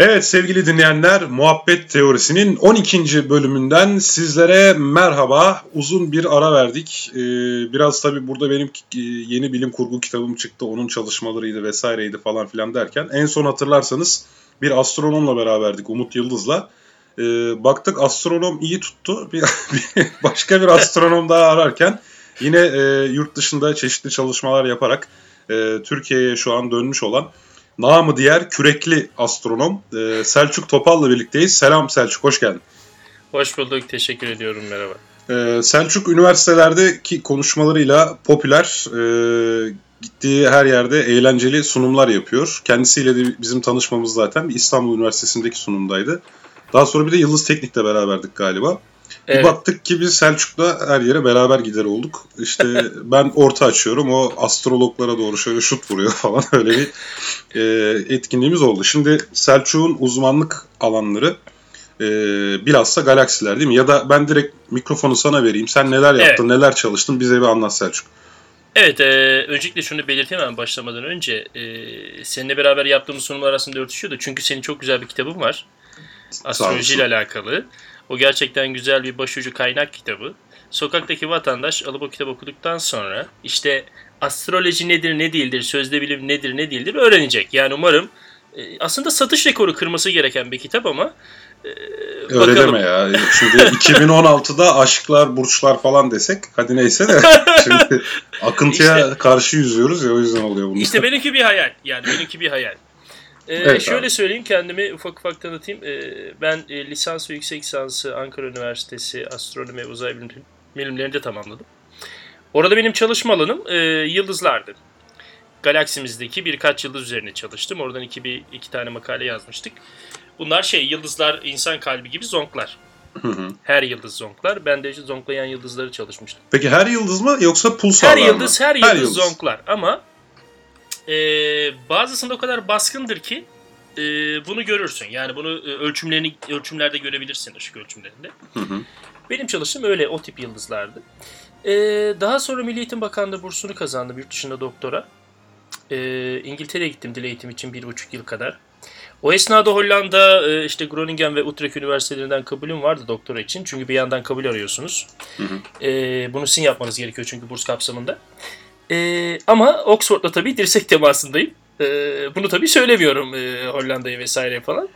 Evet sevgili dinleyenler Muhabbet Teorisi'nin 12. bölümünden sizlere merhaba. Uzun bir ara verdik. Ee, biraz tabii burada benim e, yeni bilim kurgu kitabım çıktı. Onun çalışmalarıydı vesaireydi falan filan derken. En son hatırlarsanız bir astronomla beraberdik Umut Yıldız'la. Ee, baktık astronom iyi tuttu. Bir, bir, başka bir astronom daha ararken yine e, yurt dışında çeşitli çalışmalar yaparak e, Türkiye'ye şu an dönmüş olan namı diğer kürekli astronom e, Selçuk Topal'la birlikteyiz. Selam Selçuk, hoş geldin. Hoş bulduk, teşekkür ediyorum, merhaba. E, Selçuk üniversitelerdeki konuşmalarıyla popüler, e, gittiği her yerde eğlenceli sunumlar yapıyor. Kendisiyle de bizim tanışmamız zaten İstanbul Üniversitesi'ndeki sunumdaydı. Daha sonra bir de Yıldız Teknik'le beraberdik galiba. Evet. Bir baktık ki biz Selçuk'la her yere beraber gider olduk. İşte ben orta açıyorum, o astrologlara doğru şöyle şut vuruyor falan öyle bir e, etkinliğimiz oldu. Şimdi Selçuk'un uzmanlık alanları e, bilhassa galaksiler değil mi? Ya da ben direkt mikrofonu sana vereyim. Sen neler yaptın, evet. neler çalıştın bize bir anlat Selçuk. Evet, e, öncelikle şunu belirteyim ben başlamadan önce. E, seninle beraber yaptığımız sunumlar arasında örtüşüyordu. Çünkü senin çok güzel bir kitabın var. Astroloji ile alakalı. O gerçekten güzel bir başucu kaynak kitabı. Sokaktaki vatandaş alıp o kitabı okuduktan sonra işte astroloji nedir ne değildir, sözde bilim nedir ne değildir öğrenecek. Yani umarım e, aslında satış rekoru kırması gereken bir kitap ama e, Öyle bakalım. deme ya. Şimdi 2016'da aşklar, burçlar falan desek hadi neyse de şimdi akıntıya işte, karşı yüzüyoruz ya o yüzden oluyor bunlar. İşte benimki bir hayal. Yani benimki bir hayal. Ee, evet, şöyle abi. söyleyeyim kendimi ufak ufak tanıtayım. Ee, ben e, lisans ve yüksek lisansı Ankara Üniversitesi Astronomi ve Uzay Bilimlerinde tamamladım. Orada benim çalışma alanım e, yıldızlardı. Galaksimizdeki birkaç yıldız üzerine çalıştım. Oradan iki, bir, iki tane makale yazmıştık. Bunlar şey yıldızlar insan kalbi gibi zonklar. Her yıldız zonklar. Ben de işte zonklayan yıldızları çalışmıştım. Peki her yıldız mı yoksa pulsarlar her yıldız, mı? Her yıldız her yıldız zonklar ama e, bazısında o kadar baskındır ki e, bunu görürsün. Yani bunu e, ölçümlerini ölçümlerde görebilirsin ışık ölçümlerinde. Hı hı. Benim çalıştığım öyle o tip yıldızlardı. E, daha sonra Milli Eğitim Bakanlığı bursunu kazandım yurt dışında doktora. E, İngiltere'ye gittim dil eğitim için bir buçuk yıl kadar. O esnada Hollanda, e, işte Groningen ve Utrecht üniversitelerinden kabulüm vardı doktora için. Çünkü bir yandan kabul arıyorsunuz. Hı hı. E, bunu sizin yapmanız gerekiyor çünkü burs kapsamında. E, ama Oxford'la tabii dirsek temasındayım. E, bunu tabii söylemiyorum e, Hollanda'ya vesaire falan.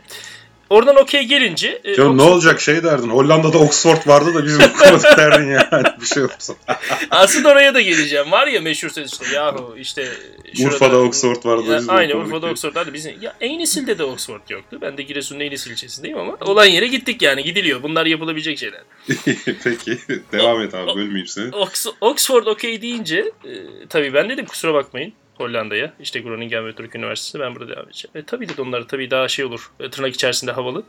Oradan okey gelince... E, Canım Oxford... ne olacak şey derdin. Hollanda'da Oxford vardı da biz okumadık derdin yani. Bir şey olsun. Aslında oraya da geleceğim. Var ya meşhur söz işte yahu işte... Şurada, Urfa'da Oxford vardı biz Aynı Urfa'da Oxford vardı. Bizim, ya Eynesil'de de Oxford yoktu. Ben de Giresun'un Eynesil ilçesindeyim ama olan yere gittik yani gidiliyor. Bunlar yapılabilecek şeyler. Peki devam et abi bölmeyeyim seni. Oxford okey deyince e, tabii ben dedim kusura bakmayın. Hollanda'ya. İşte Groningen ve Türk Üniversitesi. Ben burada devam edeceğim. E, tabii de onları tabii daha şey olur. E, tırnak içerisinde havalı.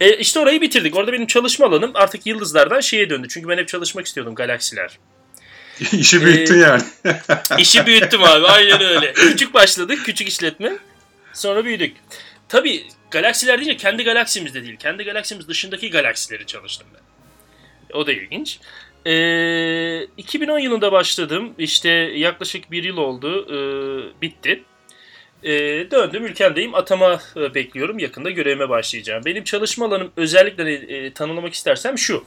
E, işte orayı bitirdik. Orada benim çalışma alanım artık yıldızlardan şeye döndü. Çünkü ben hep çalışmak istiyordum galaksiler. İşi büyüttün ee, yani. İşi büyüttüm abi. Aynen öyle. Küçük başladık. Küçük işletme. Sonra büyüdük. Tabii galaksiler deyince kendi galaksimizde değil. Kendi galaksimiz dışındaki galaksileri çalıştım ben. O da ilginç. Ee, 2010 yılında başladım. İşte yaklaşık bir yıl oldu. Ee, bitti. Ee, döndüm ülkemdeyim. Atama e, bekliyorum. Yakında görevime başlayacağım. Benim çalışma alanım özellikle e, tanımlamak istersem şu.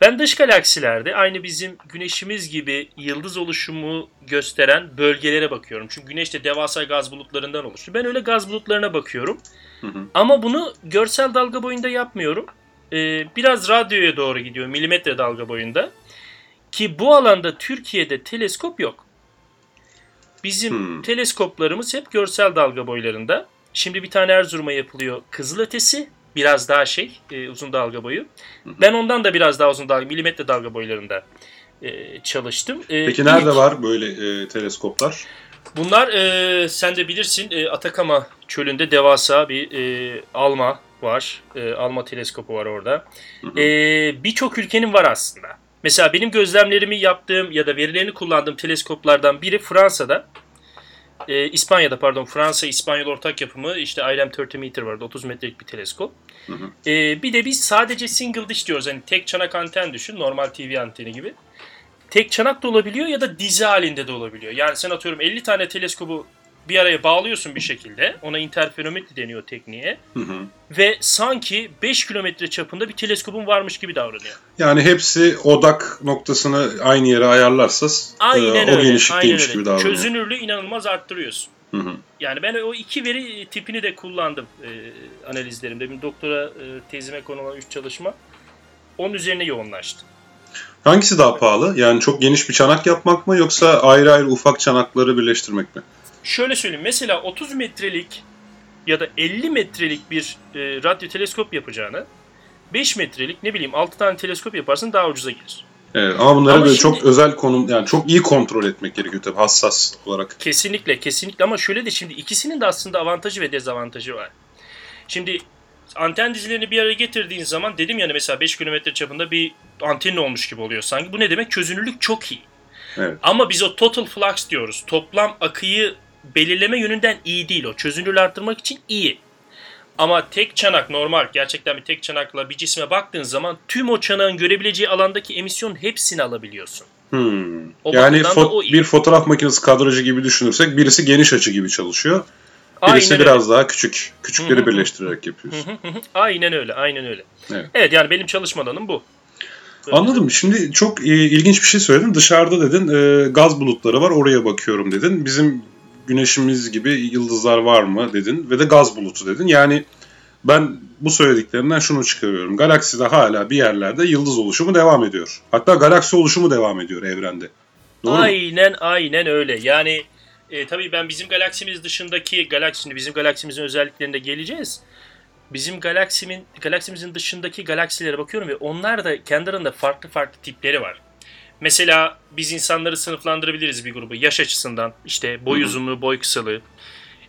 Ben dış galaksilerde aynı bizim güneşimiz gibi yıldız oluşumu gösteren bölgelere bakıyorum. Çünkü güneş de devasa gaz bulutlarından oluşuyor. Ben öyle gaz bulutlarına bakıyorum. Hı hı. Ama bunu görsel dalga boyunda yapmıyorum e, biraz radyoya doğru gidiyor milimetre dalga boyunda. Ki bu alanda Türkiye'de teleskop yok. Bizim hmm. teleskoplarımız hep görsel dalga boylarında. Şimdi bir tane Erzurum'a yapılıyor kızılötesi. Biraz daha şey e, uzun dalga boyu. Ben ondan da biraz daha uzun dalga milimetre dalga boylarında e, çalıştım. E, Peki nerede ilk, var böyle e, teleskoplar? Bunlar e, sen de bilirsin e, Atakama çölünde devasa bir e, alma var. E, Alma teleskopu var orada. E, Birçok ülkenin var aslında. Mesela benim gözlemlerimi yaptığım ya da verilerini kullandığım teleskoplardan biri Fransa'da. E, İspanya'da pardon Fransa İspanyol ortak yapımı işte ILM 30 meter vardı 30 metrelik bir teleskop. Hı hı. E, bir de biz sadece single dish diyoruz. Yani tek çanak anten düşün normal TV anteni gibi. Tek çanak da olabiliyor ya da dizi halinde de olabiliyor. Yani sen atıyorum 50 tane teleskobu bir araya bağlıyorsun bir şekilde. Ona interferometri deniyor tekniğe. Hı hı. Ve sanki 5 kilometre çapında bir teleskopun varmış gibi davranıyor. Yani hepsi odak noktasını aynı yere ayarlarsa Aynen e, o öyle. Aynen genişlikteymiş öyle. gibi davranıyor. Çözünürlüğü inanılmaz arttırıyorsun. Hı hı. Yani ben o iki veri tipini de kullandım e, analizlerimde. Benim doktora e, tezime konu olan 3 çalışma. Onun üzerine yoğunlaştım. Hangisi daha pahalı? Yani çok geniş bir çanak yapmak mı yoksa ayrı ayrı ufak çanakları birleştirmek mi? Şöyle söyleyeyim. Mesela 30 metrelik ya da 50 metrelik bir e, radyo teleskop yapacağını 5 metrelik ne bileyim 6 tane teleskop yaparsın daha ucuza gelir. Evet, ama bunları Ama böyle şimdi- çok özel konum yani çok iyi kontrol etmek gerekiyor tabii hassas olarak. Kesinlikle kesinlikle ama şöyle de şimdi ikisinin de aslında avantajı ve dezavantajı var. Şimdi anten dizilerini bir araya getirdiğin zaman dedim yani mesela 5 kilometre çapında bir antenin olmuş gibi oluyor sanki. Bu ne demek? Çözünürlük çok iyi. Evet. Ama biz o total flux diyoruz. Toplam akıyı belirleme yönünden iyi değil o. Çözünürlüğü arttırmak için iyi. Ama tek çanak normal gerçekten bir tek çanakla bir cisme baktığın zaman tüm o çanağın görebileceği alandaki emisyonun hepsini alabiliyorsun. Hmm. O Yani fo- bir fotoğraf makinesi kadrajı gibi düşünürsek birisi geniş açı gibi çalışıyor. Birisi Aynen biraz daha küçük. Küçükleri Hı hı hı. birleştirerek yapıyorsun. Aynen öyle, aynen öyle. Evet. Evet, yani benim çalışma alanım bu. Anladım. Şimdi çok e, ilginç bir şey söyledin. Dışarıda dedin e, gaz bulutları var oraya bakıyorum dedin. Bizim güneşimiz gibi yıldızlar var mı dedin ve de gaz bulutu dedin. Yani ben bu söylediklerinden şunu çıkarıyorum. Galakside hala bir yerlerde yıldız oluşumu devam ediyor. Hatta galaksi oluşumu devam ediyor evrende. Doğru mu? Aynen aynen öyle. Yani e, tabii ben bizim galaksimiz dışındaki galaksinin bizim galaksimizin özelliklerine geleceğiz. Bizim galaksimin galaksimizin dışındaki galaksilere bakıyorum ve onlar da kendi aralarında farklı farklı tipleri var. Mesela biz insanları sınıflandırabiliriz bir grubu yaş açısından. işte boy uzunluğu, boy kısalığı,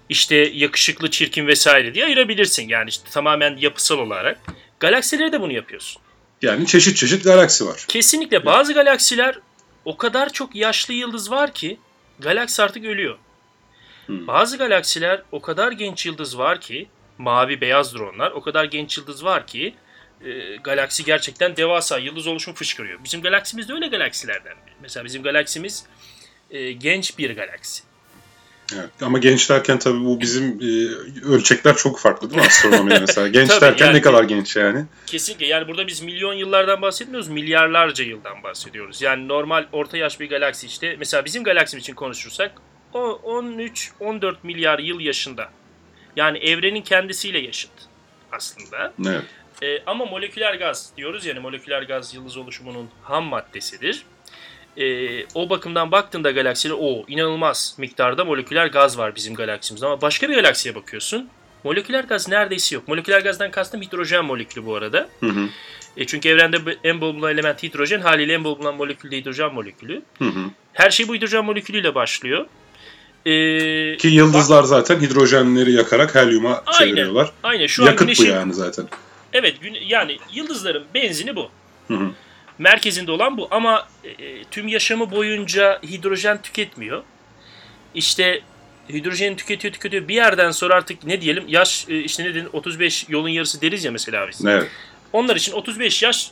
işte yakışıklı, çirkin vesaire diye ayırabilirsin. Yani işte tamamen yapısal olarak. Galaksilere de bunu yapıyorsun. Yani çeşit çeşit galaksi var. Kesinlikle bazı galaksiler o kadar çok yaşlı yıldız var ki galaksi artık ölüyor. Hmm. Bazı galaksiler o kadar genç yıldız var ki mavi beyazdır onlar. O kadar genç yıldız var ki e, galaksi gerçekten devasa yıldız oluşumu fışkırıyor. Bizim galaksimiz de öyle galaksilerden biri. Mesela bizim galaksimiz e, genç bir galaksi. Evet. Ama genç derken tabii bu bizim e, ölçekler çok farklı değil mi astronomide mesela? Genç Tabii, derken yani- ne kadar genç yani? Kesinlikle yani burada biz milyon yıllardan bahsetmiyoruz, milyarlarca yıldan bahsediyoruz. Yani normal orta yaş bir galaksi işte mesela bizim galaksimiz için konuşursak o 13-14 milyar yıl yaşında. Yani evrenin kendisiyle yaşıt aslında. Evet. Ee, ama moleküler gaz diyoruz yani moleküler gaz yıldız oluşumunun ham maddesidir. Ee, o bakımdan baktığında galaksiyle o inanılmaz miktarda moleküler gaz var bizim galaksimizde. Ama başka bir galaksiye bakıyorsun moleküler gaz neredeyse yok. Moleküler gazdan kastım hidrojen molekülü bu arada. Hı hı. E çünkü evrende en bol bulunan element hidrojen haliyle en bol bulunan molekül de hidrojen molekülü. Hı hı. Her şey bu hidrojen molekülüyle başlıyor. Ee, Ki yıldızlar zaten hidrojenleri yakarak helyuma Aynen. çeviriyorlar. Aynen şu an Yakıt güneşin bu yani zaten. Evet yani yıldızların benzini bu. Hı hı. Merkezinde olan bu ama e, tüm yaşamı boyunca hidrojen tüketmiyor. İşte hidrojeni tüketiyor tüketiyor bir yerden sonra artık ne diyelim yaş e, işte ne denir 35 yolun yarısı deriz ya mesela biz. Evet. Onlar için 35 yaş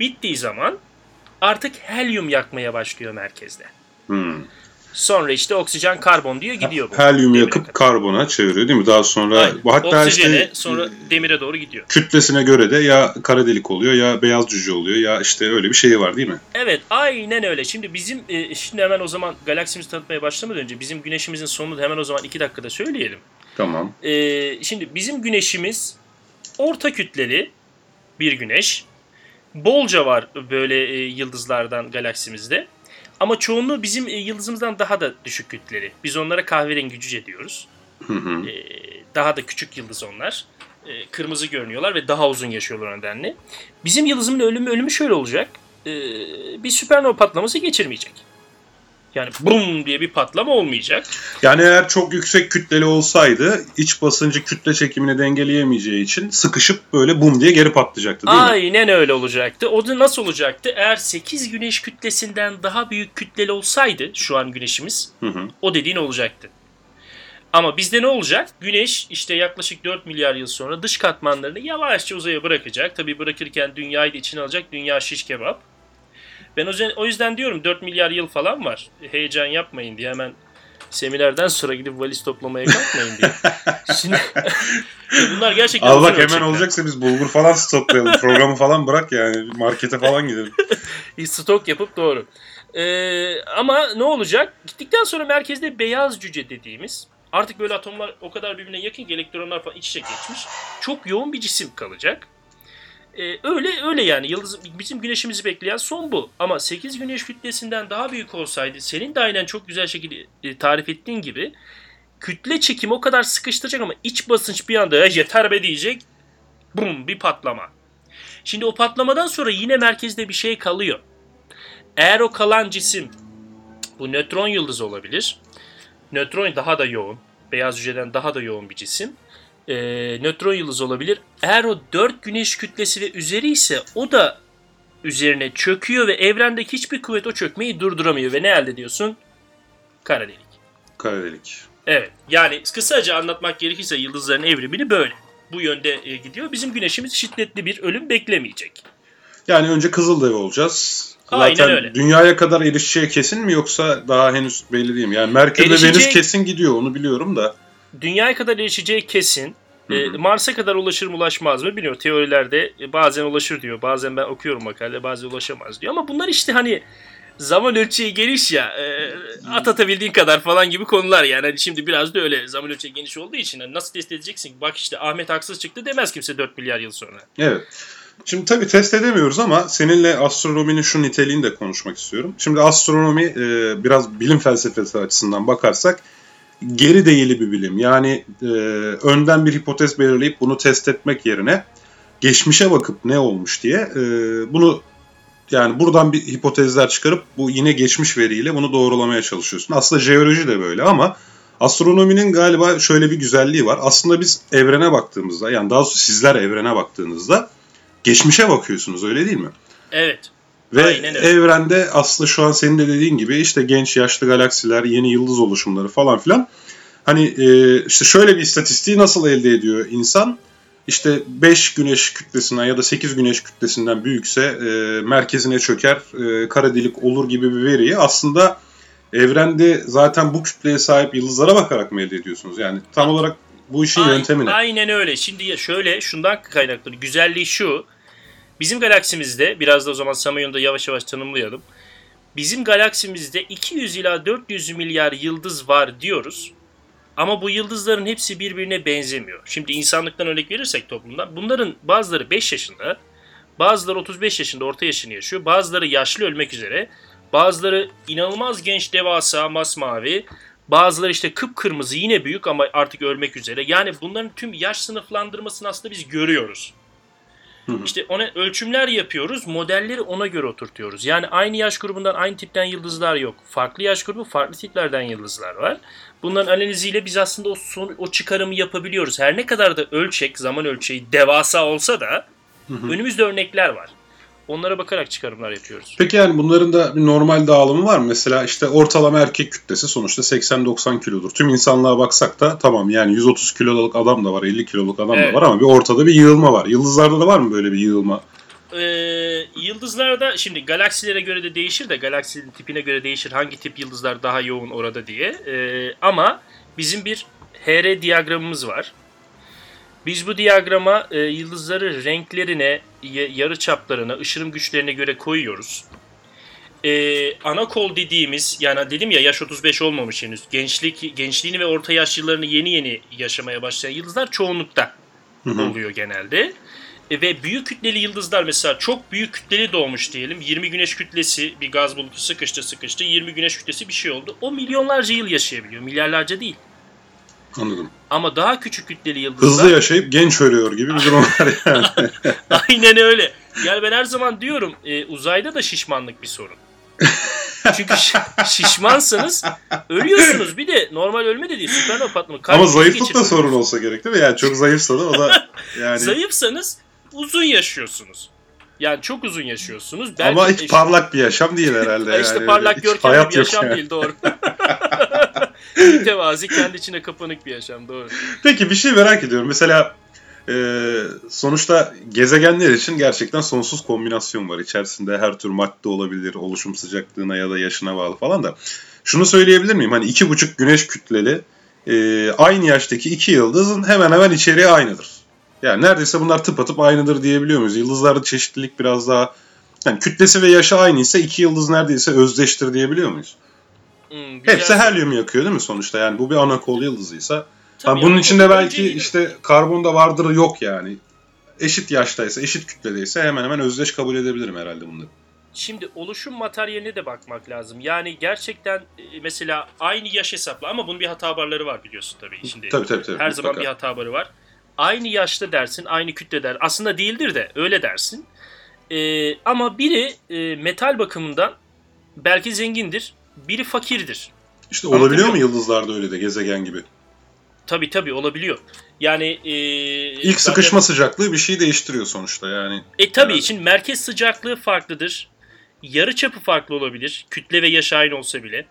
bittiği zaman artık helyum yakmaya başlıyor merkezde. Hmm. Sonra işte oksijen, karbon diyor gidiyor bu. Helyum yakıp kadar. karbona çeviriyor değil mi? Daha sonra Aynen. hatta Oksijene işte sonra e, demire doğru gidiyor. kütlesine göre de ya kara delik oluyor ya beyaz cüce oluyor ya işte öyle bir şeyi var değil mi? Evet aynen öyle. Şimdi bizim e, şimdi hemen o zaman galaksimizi tanıtmaya başlamadan önce bizim güneşimizin sonunu hemen o zaman iki dakikada söyleyelim. Tamam. E, şimdi bizim güneşimiz orta kütleli bir güneş. Bolca var böyle e, yıldızlardan galaksimizde. Ama çoğunluğu bizim e, yıldızımızdan daha da düşük kütleli. Biz onlara kahverengi cüce diyoruz. Hı hı. E, daha da küçük yıldız onlar. E, kırmızı görünüyorlar ve daha uzun yaşıyorlar o nedenle. Bizim yıldızımın ölümü ölümü şöyle olacak. E, bir süpernova patlaması geçirmeyecek. Yani bum diye bir patlama olmayacak. Yani eğer çok yüksek kütleli olsaydı iç basıncı kütle çekimini dengeleyemeyeceği için sıkışıp böyle bum diye geri patlayacaktı değil mi? Aynen öyle olacaktı. O da nasıl olacaktı? Eğer 8 güneş kütlesinden daha büyük kütleli olsaydı şu an güneşimiz Hı hı. o dediğin olacaktı. Ama bizde ne olacak? Güneş işte yaklaşık 4 milyar yıl sonra dış katmanlarını yavaşça uzaya bırakacak. Tabii bırakırken dünyayı da içine alacak. Dünya şiş kebap. Ben o yüzden, diyorum 4 milyar yıl falan var. Heyecan yapmayın diye hemen Seminerden sonra gidip valiz toplamaya kalkmayın diye. Şimdi bunlar gerçekten Al bak hemen olacaksa biz bulgur falan stoklayalım. Programı falan bırak yani. Markete falan gidelim. Stok yapıp doğru. Ee, ama ne olacak? Gittikten sonra merkezde beyaz cüce dediğimiz artık böyle atomlar o kadar birbirine yakın ki elektronlar falan iç içe geçmiş. Çok yoğun bir cisim kalacak. Ee, öyle öyle yani yıldız bizim güneşimizi bekleyen son bu. Ama 8 güneş kütlesinden daha büyük olsaydı senin de aynen çok güzel şekilde e, tarif ettiğin gibi kütle çekimi o kadar sıkıştıracak ama iç basınç bir anda "Ya yeter be diyecek. Bum bir patlama. Şimdi o patlamadan sonra yine merkezde bir şey kalıyor. Eğer o kalan cisim bu nötron yıldızı olabilir. Nötron daha da yoğun. Beyaz hücreden daha da yoğun bir cisim. Ee, nötron yıldızı olabilir. Eğer o 4 güneş kütlesi ve üzeri ise o da üzerine çöküyor ve evrendeki hiçbir kuvvet o çökmeyi durduramıyor. Ve ne elde ediyorsun? Kara delik. Kara delik. Evet. Yani kısaca anlatmak gerekirse yıldızların evrimini böyle. Bu yönde e, gidiyor. Bizim güneşimiz şiddetli bir ölüm beklemeyecek. Yani önce Kızıldev olacağız. Aynen Zaten öyle. dünyaya kadar erişeceği kesin mi yoksa daha henüz belli değil mi? Yani Merkür ve Erişeceği- Venüs kesin gidiyor onu biliyorum da. Dünyaya kadar erişeceği kesin. E. Mars'a kadar ulaşır mı ulaşmaz mı bilmiyorum. Teorilerde e, bazen ulaşır diyor. Bazen ben okuyorum makale bazen ulaşamaz diyor. Ama bunlar işte hani zaman ölçeği geniş ya. e, at atabildiğin kadar falan gibi konular yani. Hani şimdi biraz da öyle zaman ölçeği geniş olduğu için hani nasıl test edeceksin? Bak işte Ahmet haksız çıktı demez kimse 4 milyar yıl sonra. Evet. Şimdi tabii test edemiyoruz ama seninle astronominin şu niteliğini de konuşmak istiyorum. Şimdi astronomi e, biraz bilim felsefesi açısından bakarsak geri değili bir bilim. Yani e, önden bir hipotez belirleyip bunu test etmek yerine geçmişe bakıp ne olmuş diye e, bunu yani buradan bir hipotezler çıkarıp bu yine geçmiş veriyle bunu doğrulamaya çalışıyorsun. Aslında jeoloji de böyle ama astronominin galiba şöyle bir güzelliği var. Aslında biz evrene baktığımızda yani daha doğrusu sizler evrene baktığınızda geçmişe bakıyorsunuz öyle değil mi? Evet. Ve Aynen öyle. evrende aslında şu an senin de dediğin gibi işte genç yaşlı galaksiler, yeni yıldız oluşumları falan filan. Hani e, işte şöyle bir istatistiği nasıl elde ediyor insan? İşte 5 güneş kütlesinden ya da 8 güneş kütlesinden büyükse e, merkezine çöker, e, kara delik olur gibi bir veriyi aslında evrende zaten bu kütleye sahip yıldızlara bakarak mı elde ediyorsunuz? Yani tam olarak bu işin Ay- yöntemi ne? Aynen öyle. Şimdi şöyle şundan kaynaklı. Güzelliği şu. Bizim galaksimizde biraz da o zaman Samanyolu'da yavaş yavaş tanımlayalım. Bizim galaksimizde 200 ila 400 milyar yıldız var diyoruz. Ama bu yıldızların hepsi birbirine benzemiyor. Şimdi insanlıktan örnek verirsek toplumdan bunların bazıları 5 yaşında, bazıları 35 yaşında orta yaşını yaşıyor, bazıları yaşlı ölmek üzere, bazıları inanılmaz genç devasa masmavi, bazıları işte kıpkırmızı yine büyük ama artık ölmek üzere. Yani bunların tüm yaş sınıflandırmasını aslında biz görüyoruz. Hı hı. İşte ona ölçümler yapıyoruz, modelleri ona göre oturtuyoruz. Yani aynı yaş grubundan aynı tipten yıldızlar yok. Farklı yaş grubu, farklı tiplerden yıldızlar var. Bunların analiziyle biz aslında o son, o çıkarımı yapabiliyoruz. Her ne kadar da ölçek, zaman ölçeği devasa olsa da Hı hı. önümüzde örnekler var. Onlara bakarak çıkarımlar yapıyoruz. Peki yani bunların da bir normal dağılımı var mı? Mesela işte ortalama erkek kütlesi sonuçta 80-90 kilodur. Tüm insanlığa baksak da tamam yani 130 kiloluk adam da var, 50 kiloluk adam Evet. da var ama bir ortada bir yığılma var. Yıldızlarda da var mı böyle bir yığılma? Ee, yıldızlarda şimdi galaksilere göre de değişir de galaksinin tipine göre değişir hangi tip yıldızlar daha yoğun orada diye. Ee, ama bizim bir HR diyagramımız var. Biz bu diyagrama e, yıldızları renklerine, yarı çaplarına, ışınım güçlerine göre koyuyoruz. Ee, ana kol dediğimiz yani dedim ya yaş 35 olmamış henüz. Gençlik gençliğini ve orta yaş yıllarını yeni yeni yaşamaya başlayan yıldızlar çoğunlukta Hı hı. oluyor genelde. E, Ve büyük kütleli yıldızlar mesela çok büyük kütleli doğmuş diyelim. 20 güneş kütlesi bir gaz bulutu sıkıştı sıkıştı. 20 güneş kütlesi bir şey oldu. O milyonlarca yıl yaşayabiliyor. Milyarlarca değil. Anladım. Ama daha küçük kütleli yıldızlar... Hızlı yaşayıp genç ölüyor gibi bir durum var yani. Aynen öyle. Yani ben her zaman diyorum e, uzayda da şişmanlık bir sorun. Çünkü şi- şişmansanız ölüyorsunuz. Bir de normal ölme de değil. Süpernova patlama. ama zayıflık da sorun olsa gerek değil mi? Yani çok zayıfsa da o da yani Zayıfsanız uzun yaşıyorsunuz. Yani çok uzun yaşıyorsunuz. Belki ama hiç eş- parlak bir yaşam değil herhalde. İşte yani. parlak görkemli bir yaşam yani. değil doğru. Mütevazi kendi içine kapanık bir yaşam doğru. Peki bir şey merak ediyorum. Mesela Ee, sonuçta gezegenler için gerçekten sonsuz kombinasyon var. İçerisinde her tür madde olabilir, oluşum sıcaklığına ya da yaşına bağlı falan da. Şunu söyleyebilir miyim? Hani iki buçuk güneş kütleli e, aynı yaştaki iki yıldızın hemen hemen içeriği aynıdır. Yani neredeyse bunlar tıpatıp aynıdır diyebiliyor muyuz? Yıldızlarda çeşitlilik biraz daha yani kütlesi ve yaşı aynı ise iki yıldız neredeyse özdeştir diyebiliyor muyuz? Hmm, güzel. Hepsi helyum yakıyor değil mi sonuçta? Yani bu bir ana kol yıldızıysa. Tabii Ha, bunun içinde belki önce- işte karbon da vardır yok yani. Eşit yaştaysa, eşit kütledeyse hemen hemen özdeş kabul edebilirim herhalde bunları. Şimdi oluşum materyaline de bakmak lazım. Yani gerçekten e, mesela aynı yaş hesapla ama bunun bir hata barları var biliyorsun tabii. Şimdi Tabii tabii tabii. her zaman mutlaka. bir hata barı var. Aynı yaşta dersin, aynı kütle der. Aslında değildir de öyle dersin. Ee, ama biri e, metal bakımından belki zengindir, biri fakirdir. İşte olabiliyor mu yıldızlarda öyle de gezegen gibi? Tabii tabii olabiliyor. Yani e, İlk zaten- sıkışma sıcaklığı bir şey değiştiriyor sonuçta yani. E tabii için merkez sıcaklığı farklıdır. Yarı çapı farklı olabilir. Kütle ve yaş aynı olsa bile.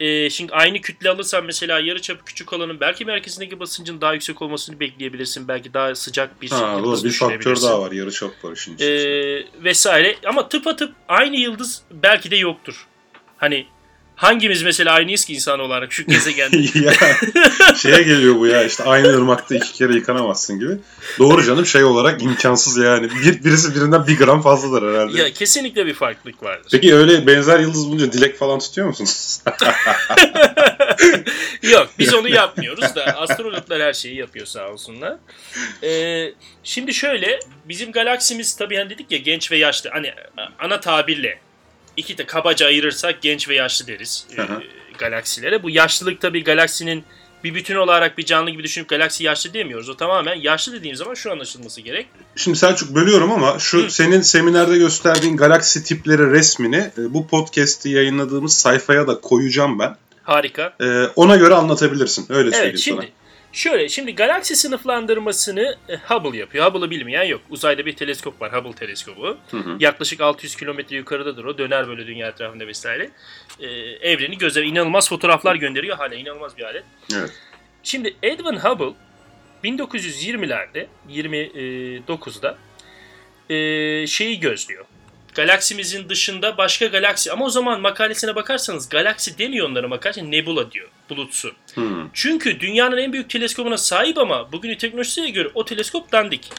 E, şimdi aynı kütle alırsan mesela yarı çapı küçük olanın belki merkezindeki basıncın daha yüksek olmasını bekleyebilirsin. Belki daha sıcak bir Ha, doğru, bir faktör daha var. Yarı çap var işin E, vesaire. Ama tıpatıp aynı yıldız belki de yoktur. Hani hangimiz mesela aynıyız ki insan olarak şu gezegende? ya şeye geliyor bu ya işte aynı ırmakta iki kere yıkanamazsın gibi. Doğru canım şey olarak imkansız yani. Bir, birisi birinden bir gram fazladır herhalde. ya kesinlikle bir farklılık vardır. Peki öyle benzer yıldız bulunca dilek falan tutuyor musunuz? Yok biz onu yapmıyoruz da astrologlar her şeyi yapıyor sağ olsunlar. Ee, şimdi şöyle bizim galaksimiz tabii hani dedik ya genç ve yaşlı hani ana tabirle iki de kabaca ayırırsak genç ve yaşlı deriz e, galaksilere. Bu yaşlılık tabii galaksinin bir bütün olarak bir canlı gibi düşünüp galaksi yaşlı demiyoruz. O tamamen yaşlı dediğim zaman şu anlaşılması gerek. Şimdi Selçuk bölüyorum ama şu Hı. senin seminerde gösterdiğin galaksi tipleri resmini e, bu podcast'i yayınladığımız sayfaya da koyacağım ben. Harika. E, ona göre anlatabilirsin. Öyle söyleyeyim Evet şimdi sana. Şöyle şimdi galaksi sınıflandırmasını e, Hubble yapıyor. Hubble'ı bilmeyen yok. Uzayda bir teleskop var Hubble teleskobu. Hı hı. Yaklaşık 600 kilometre yukarıdadır o. Döner böyle dünya etrafında vesaire. Ee, evreni gözler inanılmaz fotoğraflar gönderiyor. Hala inanılmaz bir alet. Evet. Şimdi Edwin Hubble 1920'lerde 29'da e, şeyi gözlüyor. Galaksimizin dışında başka galaksi ama o zaman makalesine bakarsanız galaksi demiyor onlara makalesi nebula diyor. Bulutsu. Hı. Çünkü dünyanın en büyük teleskobuna sahip ama bugünün teknolojisine göre o teleskop dandik.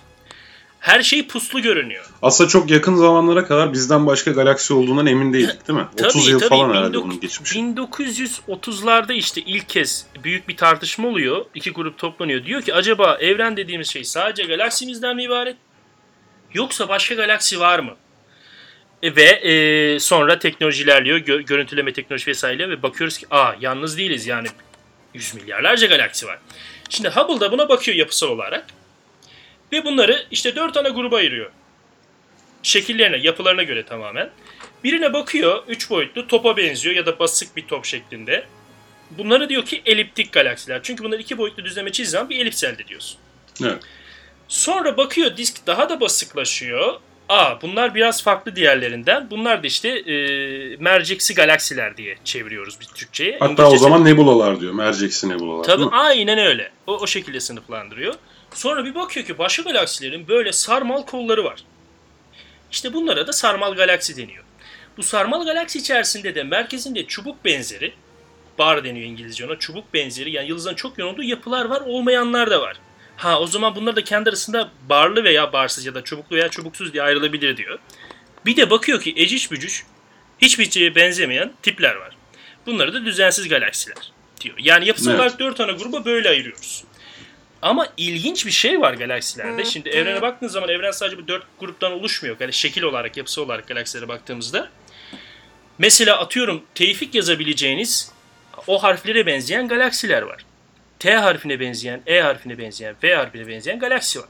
Her şey puslu görünüyor. Aslında çok yakın zamanlara kadar bizden başka galaksi olduğundan emin değildik değil mi? Tabii, 30 yıl tabii. falan herhalde 19- bunun geçmişi. 1930'larda işte ilk kez büyük bir tartışma oluyor. İki grup toplanıyor. Diyor ki acaba evren dediğimiz şey sadece galaksimizden mi ibaret? Yoksa başka galaksi var mı? Ve e, sonra teknoloji ilerliyor. gö- görüntüleme teknoloji vesaire ve bakıyoruz ki aa yalnız değiliz yani yüz milyarlarca galaksi var. Şimdi Hubble da buna bakıyor yapısal olarak. Ve bunları işte dört ana gruba ayırıyor. Şekillerine, yapılarına göre tamamen. Birine bakıyor, üç boyutlu topa benziyor ya da basık bir top şeklinde. Bunları diyor ki eliptik galaksiler. Çünkü bunları iki boyutlu düzleme çizdiği zaman bir elips elde ediyorsun. Evet. Sonra bakıyor disk daha da basıklaşıyor. Aa bunlar biraz farklı diğerlerinden. Bunlar da işte e, merceksi galaksiler diye çeviriyoruz biz Türkçe'ye. Hatta o İngilizcesi- zaman nebulalar diyor. Merceksi nebulalar. Tabii aynen öyle. O, o şekilde sınıflandırıyor. Sonra bir bakıyor ki başka galaksilerin böyle sarmal kolları var. İşte bunlara da sarmal galaksi deniyor. Bu sarmal galaksi içerisinde de merkezinde çubuk benzeri, bar deniyor İngilizce ona, çubuk benzeri yani yıldızların çok yoğun olduğu yapılar var, olmayanlar da var. Ha o zaman bunlar da kendi arasında barlı veya barsız ya da çubuklu veya çubuksuz diye ayrılabilir diyor. Bir de bakıyor ki eciş bücüş hiçbir şeye benzemeyen tipler var. Bunları da düzensiz galaksiler diyor. Yani yapısal Evet. olarak dört ana gruba böyle ayırıyoruz. Ama ilginç bir şey var galaksilerde. Şimdi evrene baktığınız zaman evren sadece bu dört gruptan oluşmuyor. Yani şekil olarak, yapısı olarak galaksilere baktığımızda. Mesela atıyorum tevfik yazabileceğiniz o harflere benzeyen galaksiler var. T harfine benzeyen, E harfine benzeyen, V harfine benzeyen galaksi var.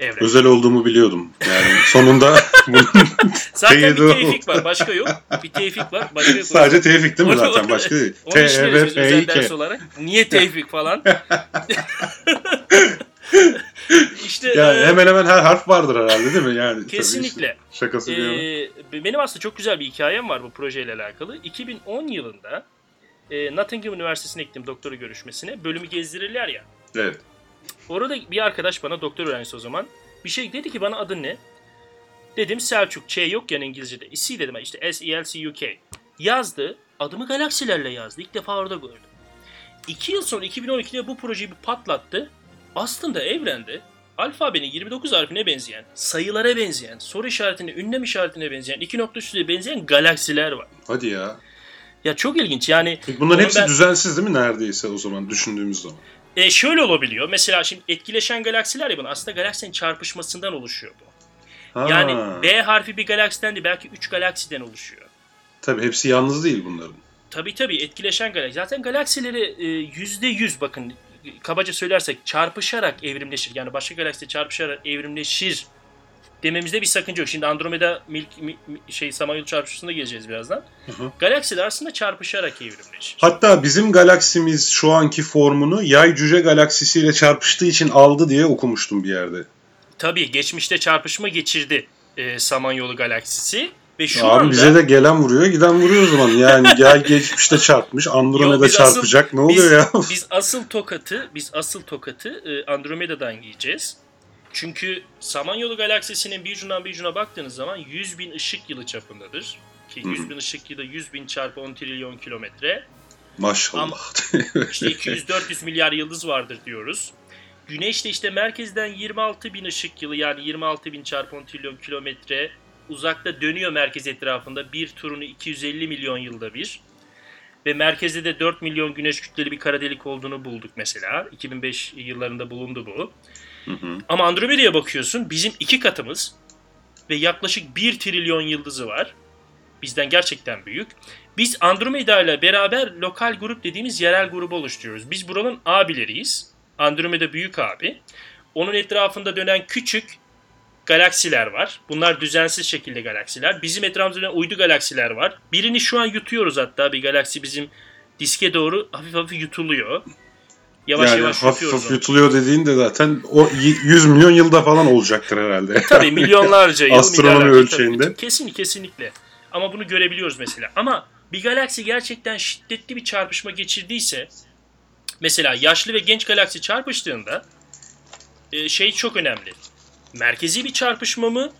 Evren. Özel olduğumu biliyordum. Yani sonunda Zaten bir tevfik var, başka yok. Bir tevfik var, başka yok. sadece Tevfik değil mi zaten? Başka değil. Onu E, biz F, özel E, ders K. olarak. Niye tevfik falan? işte Yani e, hemen hemen her harf vardır herhalde değil mi? Yani kesinlikle. işte şakası. Ee, benim aslında çok güzel bir hikayem var bu projeyle alakalı. 2010 yılında e, Nottingham Üniversitesi'ne gittim doktora görüşmesine. Bölümü gezdirirler ya. Evet. Orada bir arkadaş bana doktor öğrencisi o zaman bir şey dedi ki bana adın ne? Dedim Selçuk. Ç yok yani İngilizce'de. C dedim işte S E L C U K. Yazdı. Adımı galaksilerle yazdı. İlk defa orada gördüm. İki yıl sonra 2012'de bu projeyi bir patlattı. Aslında evrende alfabenin 29 harfine benzeyen, sayılara benzeyen, soru işaretine, ünlem işaretine benzeyen, iki nokta üstüne benzeyen galaksiler var. Hadi ya. Ya çok ilginç yani. Bunların Bunu hepsi ben- düzensiz değil mi neredeyse o zaman düşündüğümüz zaman? E, şöyle olabiliyor. Mesela şimdi etkileşen galaksiler ya bunlar. Aslında galaksinin çarpışmasından oluşuyor bu. Ha, Yani B harfi bir galaksiden değil belki 3 galaksiden oluşuyor. Tabii hepsi yalnız değil bunların. Tabii tabii etkileşen galaksi. Zaten galaksileri e, yüzde yüz bakın kabaca söylersek çarpışarak evrimleşir. Yani başka galaksiyle çarpışarak evrimleşir dememizde bir sakınca yok. Şimdi Andromeda Milk, mi- mi- şey Samanyolu çarpışmasında geleceğiz birazdan. Hı hı. Galaksiler aslında çarpışarak evrimleşir. Hatta bizim galaksimiz şu anki formunu yay cüce galaksisiyle çarpıştığı için aldı diye okumuştum bir yerde. Tabii geçmişte çarpışma geçirdi e, Samanyolu galaksisi ve şu Abi anda bize de gelen vuruyor, giden vuruyor o zaman. Yani gel geçmişte çarpmış, Andromeda Yok, biz asıl- çarpacak. ne biz, oluyor ya? biz asıl tokatı, biz asıl tokatı e, Andromeda'dan yiyeceğiz. Çünkü Samanyolu galaksisinin bir ucundan bir ucuna baktığınız zaman 100 bin ışık yılı çapındadır. Ki Hı hı. 100 bin ışık yılı 100 bin çarpı 10 trilyon kilometre. Maşallah. İşte 200-400 milyar yıldız vardır diyoruz. Güneş de işte merkezden 26 bin ışık yılı yani 26 bin çarpı 10 trilyon kilometre uzakta dönüyor merkez etrafında. Bir turunu 250 milyon yılda bir. Ve merkezde de 4 milyon güneş kütleli bir kara delik olduğunu bulduk mesela. 2005 yıllarında bulundu bu. Hı hı. Ama Andromeda'ya bakıyorsun bizim iki katımız ve yaklaşık 1 trilyon yıldızı var. Bizden gerçekten büyük. Biz Andromeda ile beraber lokal grup dediğimiz yerel grubu oluşturuyoruz. Biz buranın abileriyiz. Andromeda büyük abi. Onun etrafında dönen küçük galaksiler var. Bunlar düzensiz şekilde galaksiler. Bizim etrafımızda dönen uydu galaksiler var. Birini şu an yutuyoruz hatta bir galaksi bizim diske doğru hafif hafif yutuluyor. Yavaş yani yavaş hafif hafif yutuluyor dediğin de zaten o y- 100 milyon yılda falan olacaktır herhalde. Tabii milyonlarca yıl. Astronomi ölçeğinde. tabii. Kesin kesinlikle. Ama bunu görebiliyoruz mesela. Ama bir galaksi gerçekten şiddetli bir çarpışma geçirdiyse mesela yaşlı ve genç galaksi çarpıştığında e, şey çok önemli. Merkezi bir çarpışma mı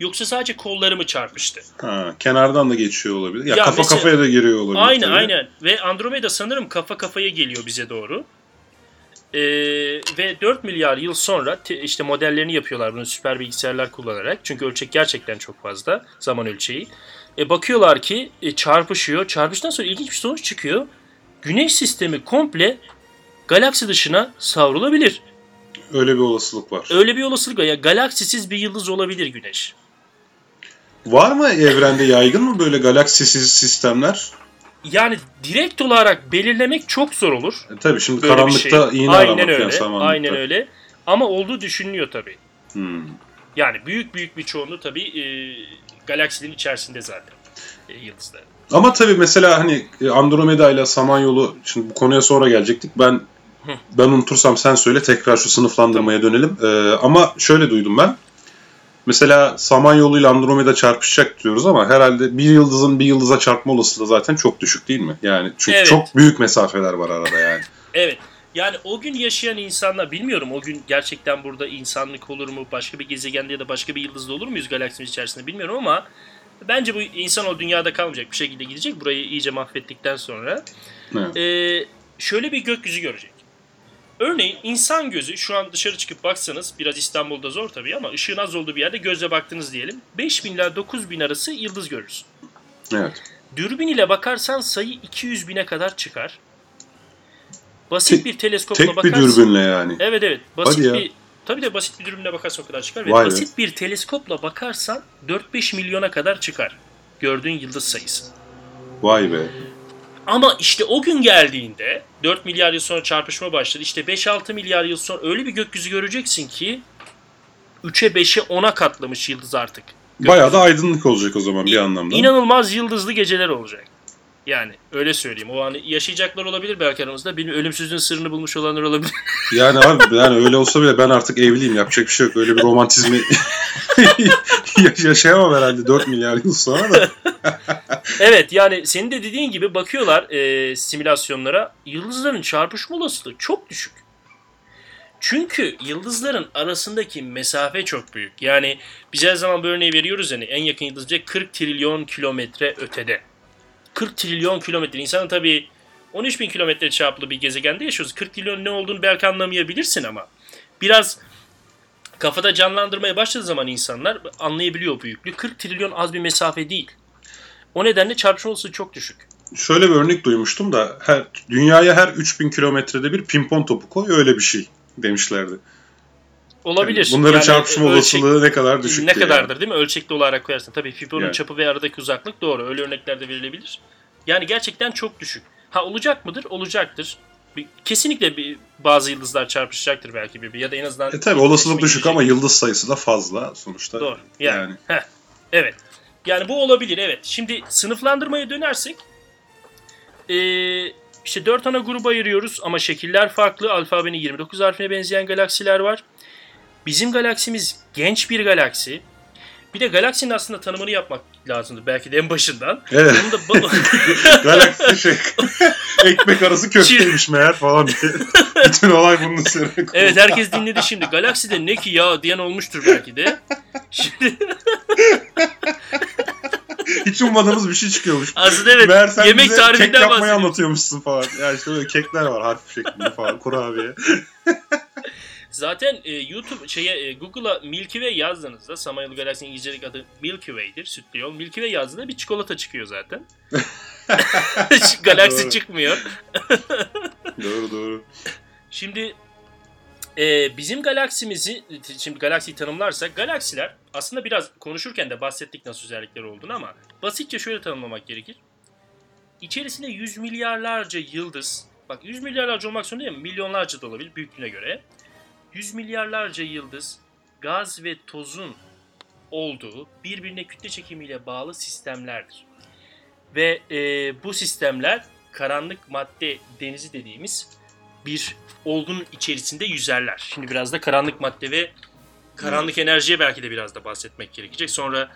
yoksa sadece kolları mı çarpıştı? Ha, kenardan da geçiyor olabilir. Ya, Ya kafa mesela- kafaya da giriyor olabilir. Aynen tabii. aynen. Ve Andromeda sanırım kafa kafaya geliyor bize doğru. Ee, ve 4 milyar yıl sonra te- işte modellerini yapıyorlar bunu süper bilgisayarlar kullanarak. Çünkü ölçek gerçekten çok fazla zaman ölçeği. E, bakıyorlar ki e, çarpışıyor. Çarpıştıktan sonra ilginç bir sonuç çıkıyor. Güneş sistemi komple galaksi dışına savrulabilir. Öyle bir olasılık var. Öyle bir olasılık var. Ya galaksisiz bir yıldız olabilir Güneş. Var mı evrende yaygın mı böyle galaksisiz sistemler? Yani direkt olarak belirlemek çok zor olur. E, tabii şimdi Böyle karanlıkta şey. iğne Aynen aramak öyle. yani samanlıkta. Aynen öyle. Ama olduğu düşünülüyor tabii. Hmm. Yani büyük büyük bir çoğunluğu tabii e, galaksinin içerisinde zaten e, yıldızların. Ama tabii mesela hani Andromeda ile Samanyolu şimdi bu konuya sonra gelecektik. Ben ben unutursam sen söyle tekrar şu sınıflandırmaya dönelim. Ee, ama şöyle duydum ben. Mesela Samanyolu ile Andromeda çarpışacak diyoruz ama herhalde bir yıldızın bir yıldıza çarpma olasılığı zaten çok düşük değil mi? Yani çünkü Evet. çok büyük mesafeler var arada yani. Evet. Yani o gün yaşayan insanlar bilmiyorum o gün gerçekten burada insanlık olur mu başka bir gezegende ya da başka bir yıldızda olur muyuz galaksimiz içerisinde bilmiyorum ama bence bu insan o dünyada kalmayacak bir şekilde gidecek burayı iyice mahvettikten sonra. Evet. Ee, şöyle bir gökyüzü görecek. Örneğin insan gözü şu an dışarı çıkıp baksanız biraz İstanbul'da zor tabii ama ışığın az olduğu bir yerde gözle baktınız diyelim. 5000 ile 9000 arası yıldız görürsün. evet. Dürbün ile bakarsan sayı 200 bine kadar çıkar. Basit Tek- bir teleskopla Tek bir bakarsan... dürbünle yani. Evet evet. Basit bir Tabii de basit bir dürbünle bakarsan o kadar çıkar. Ve Vay be. basit bir teleskopla bakarsan 4-5 milyona kadar çıkar. Gördüğün yıldız sayısı. Vay be. Ama işte o gün geldiğinde 4 milyar yıl sonra çarpışma başladı. İşte 5-6 milyar yıl sonra öyle bir gökyüzü göreceksin ki 3'e 5'e 10'a katlamış yıldız artık. Bayağı da aydınlık olacak o zaman bir anlamda. İnanılmaz yıldızlı geceler olacak. Yani öyle söyleyeyim. O an yaşayacaklar olabilir belki aramızda. Benim ölümsüzlüğün sırrını bulmuş olanlar olabilir. Yani abi yani öyle olsa bile ben artık evliyim. Yapacak bir şey yok. Öyle bir romantizmi yaşayamam herhalde 4 milyar yıl sonra da. evet yani senin de dediğin gibi bakıyorlar e, simülasyonlara. Yıldızların çarpışma olasılığı çok düşük. Çünkü yıldızların arasındaki mesafe çok büyük. Yani biz her zaman bu örneği veriyoruz yani en yakın yıldız 40 trilyon kilometre ötede. 40 trilyon kilometre. İnsanın tabii 13 bin kilometre çaplı bir gezegende yaşıyoruz. 40 trilyon ne olduğunu belki anlamayabilirsin ama biraz kafada canlandırmaya başladığı zaman insanlar anlayabiliyor büyüklüğü. 40 trilyon az bir mesafe değil. O nedenle çarpışma olasılığı çok düşük. Şöyle bir örnek duymuştum da her, dünyaya her 3000 kilometrede bir pimpon topu koy öyle bir şey demişlerdi. Olabilir. Yani bunların yani çarpışma ölçek, olasılığı ne kadar düşük Ne kadardır yani. değil mi? Ölçekli olarak koyarsın. Tabii pimponun yani. çapı ve aradaki uzaklık doğru. Öyle örneklerde verilebilir. Yani gerçekten çok düşük. Ha olacak mıdır? Olacaktır. Kesinlikle bir, bazı yıldızlar çarpışacaktır belki bir ya da en azından... E tabi olasılık düşük ama yıldız sayısı da fazla sonuçta. Doğru. Yani. yani. Heh, evet. Yani bu olabilir evet. Şimdi sınıflandırmaya dönersek ee, işte 4 ana gruba ayırıyoruz ama şekiller farklı. Alfabenin 29 harfine benzeyen galaksiler var. Bizim galaksimiz genç bir galaksi. Bir de galaksinin aslında tanımını yapmak lazımdı belki de en başından. Evet. da... Galaksi şey ekmek arası köfteymiş meğer falan diye. Bütün olay bunun üzerine Evet herkes dinledi şimdi. Galakside ne ki ya diyen olmuştur belki de. Şimdi... Hiç ummadığımız bir şey çıkıyormuş. Aslında evet. Meğer sen Yemek bize kek yapmayı anlatıyormuşsun falan. Ya işte böyle kekler var harf şeklinde falan kurabiye. Zaten e, YouTube şeye e, Google'a Milky Way yazdığınızda Samanyolu Galaksinin İngilizcelik adı Milky Way'dir. Sütlü yol. Milky Way yazdığında bir çikolata çıkıyor zaten. Galaksi doğru. çıkmıyor. doğru doğru. Şimdi e, bizim galaksimizi şimdi galaksiyi tanımlarsak galaksiler aslında biraz konuşurken de bahsettik nasıl özellikleri olduğunu ama basitçe şöyle tanımlamak gerekir. İçerisinde yüz milyarlarca yıldız bak yüz milyarlarca olmak zorunda değil mi? Milyonlarca da olabilir büyüklüğüne göre yüz milyarlarca yıldız, gaz ve tozun olduğu birbirine kütle çekimiyle bağlı sistemlerdir. Ve e, bu sistemler karanlık madde denizi dediğimiz bir olgunun içerisinde yüzerler. Şimdi biraz da karanlık madde ve karanlık enerjiye belki de biraz da bahsetmek gerekecek. Sonra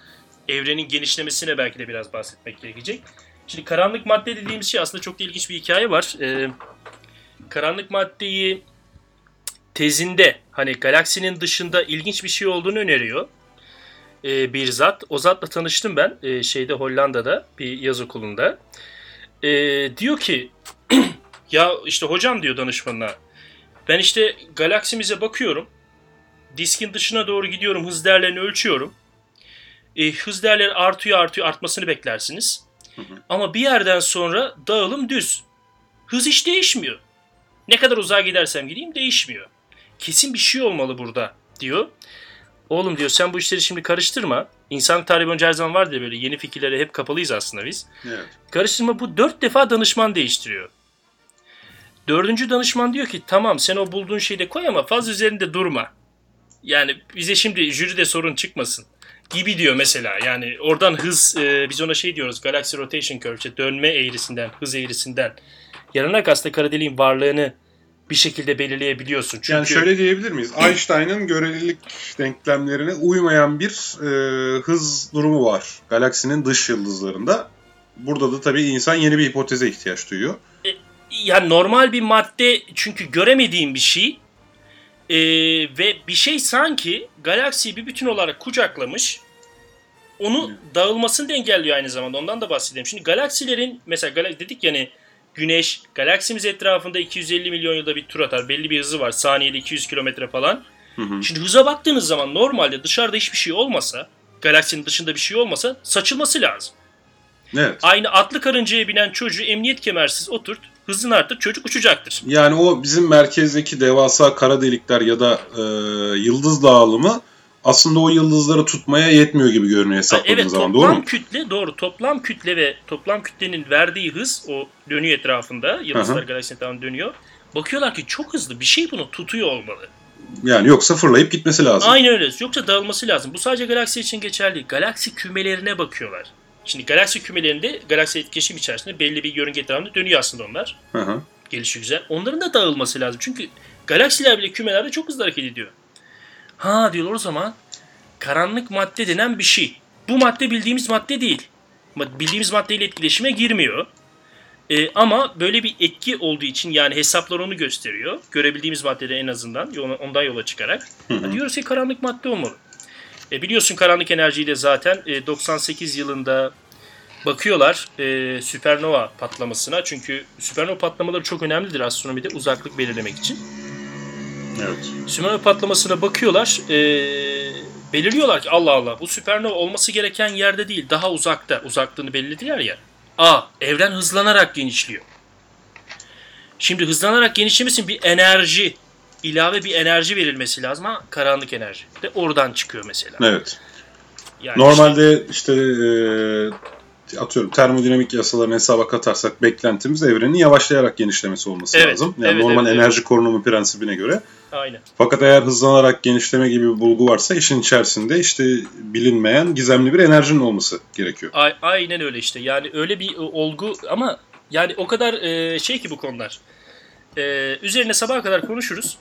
evrenin genişlemesine belki de biraz bahsetmek gerekecek. Şimdi karanlık madde dediğimiz şey aslında çok da ilginç bir hikaye var. Ee, karanlık maddeyi tezinde hani galaksinin dışında ilginç bir şey olduğunu öneriyor. Ee, bir zat. O zatla tanıştım ben e, şeyde Hollanda'da bir yaz okulunda. E, diyor ki ya işte hocam diyor danışmanına ben işte galaksimize bakıyorum. Diskin dışına doğru gidiyorum. Hız değerlerini ölçüyorum. E, hız değerleri artıyor artıyor artmasını beklersiniz. Hı hı. Ama bir yerden sonra dağılım düz. Hız hiç değişmiyor. Ne kadar uzağa gidersem gideyim değişmiyor kesin bir şey olmalı burada diyor. Oğlum diyor sen bu işleri şimdi karıştırma. İnsan tarihi boyunca her zaman var diye böyle yeni fikirlere hep kapalıyız aslında biz. Evet. Karıştırma bu dört defa danışman değiştiriyor. Dördüncü danışman diyor ki tamam sen o bulduğun şeyi de koy ama fazla üzerinde durma. Yani bize şimdi jüride sorun çıkmasın gibi diyor mesela. Yani oradan hız e, biz ona şey diyoruz Galaxy Rotation Curve işte dönme eğrisinden, hız eğrisinden yaranarak aslında kara deliğin varlığını bir şekilde belirleyebiliyorsun. Çünkü... Yani şöyle diyebilir miyiz? Einstein'ın görelilik denklemlerine uymayan bir e, hız durumu var galaksinin dış yıldızlarında. Burada da tabii insan yeni bir hipoteze ihtiyaç duyuyor. E, yani normal bir madde çünkü göremediğim bir şey e, ve bir şey sanki galaksiyi bir bütün olarak kucaklamış onu dağılmasını da engelliyor aynı zamanda. Ondan da bahsedeyim. Şimdi galaksilerin mesela dedik yani Güneş galaksimiz etrafında 250 milyon yılda bir tur atar. Belli bir hızı var. Saniyede 200 kilometre falan. Hı hı. Şimdi hıza baktığınız zaman normalde dışarıda hiçbir şey olmasa, galaksinin dışında bir şey olmasa saçılması lazım. Evet. Aynı atlı karıncaya binen çocuğu emniyet kemersiz oturt, hızını arttır, çocuk uçacaktır. Yani o bizim merkezdeki devasa kara delikler ya da e, yıldız dağılımı aslında o yıldızları tutmaya yetmiyor gibi görünüyor hesapladığın evet, zaman doğru mu? Evet kütle doğru. Toplam kütle ve toplam kütlenin verdiği hız o dönüyor etrafında. Yıldızlar galaksinin etrafında dönüyor. Bakıyorlar ki çok hızlı bir şey bunu tutuyor olmalı. Yani yoksa fırlayıp gitmesi lazım. Aynen öyle. Yoksa dağılması lazım. Bu sadece galaksi için geçerli. Galaksi kümelerine bakıyorlar. Şimdi galaksi kümelerinde galaksi etkileşim içerisinde belli bir yörünge etrafında dönüyor aslında onlar. Hı hı. Gelişi güzel. Onların da dağılması lazım. Çünkü galaksiler bile kümelerde çok hızlı hareket ediyor. Ha diyorlar o zaman karanlık madde denen bir şey. Bu madde bildiğimiz madde değil. Bildiğimiz maddeyle etkileşime girmiyor. E, ama böyle bir etki olduğu için yani hesaplar onu gösteriyor. Görebildiğimiz maddede en azından ondan yola çıkarak. Diyoruz ki karanlık madde olmalı. E, biliyorsun karanlık enerjiyi de zaten e, 98 yılında bakıyorlar e, süpernova patlamasına. Çünkü süpernova patlamaları çok önemlidir astronomide uzaklık belirlemek için. Evet. Süpernova patlamasına bakıyorlar. e, belirliyorlar ki Allah Allah bu süpernova olması gereken yerde değil daha uzakta. Uzaklığını belirlediler ya. A. Evren hızlanarak genişliyor. Şimdi hızlanarak genişlemesi için bir enerji ilave bir enerji verilmesi lazım ama karanlık enerji de oradan çıkıyor mesela. Evet. Yani Normalde işte e, atıyorum termodinamik yasalarını hesaba katarsak beklentimiz evrenin yavaşlayarak genişlemesi olması Evet, lazım. Yani evet, normal evet, enerji korunumu prensibine göre. aynen. Fakat eğer hızlanarak genişleme gibi bir bulgu varsa işin içerisinde işte bilinmeyen gizemli bir enerjinin olması gerekiyor. A- aynen öyle işte. Yani öyle bir e, olgu ama yani o kadar e, şey ki bu konular. E, üzerine sabaha kadar konuşuruz.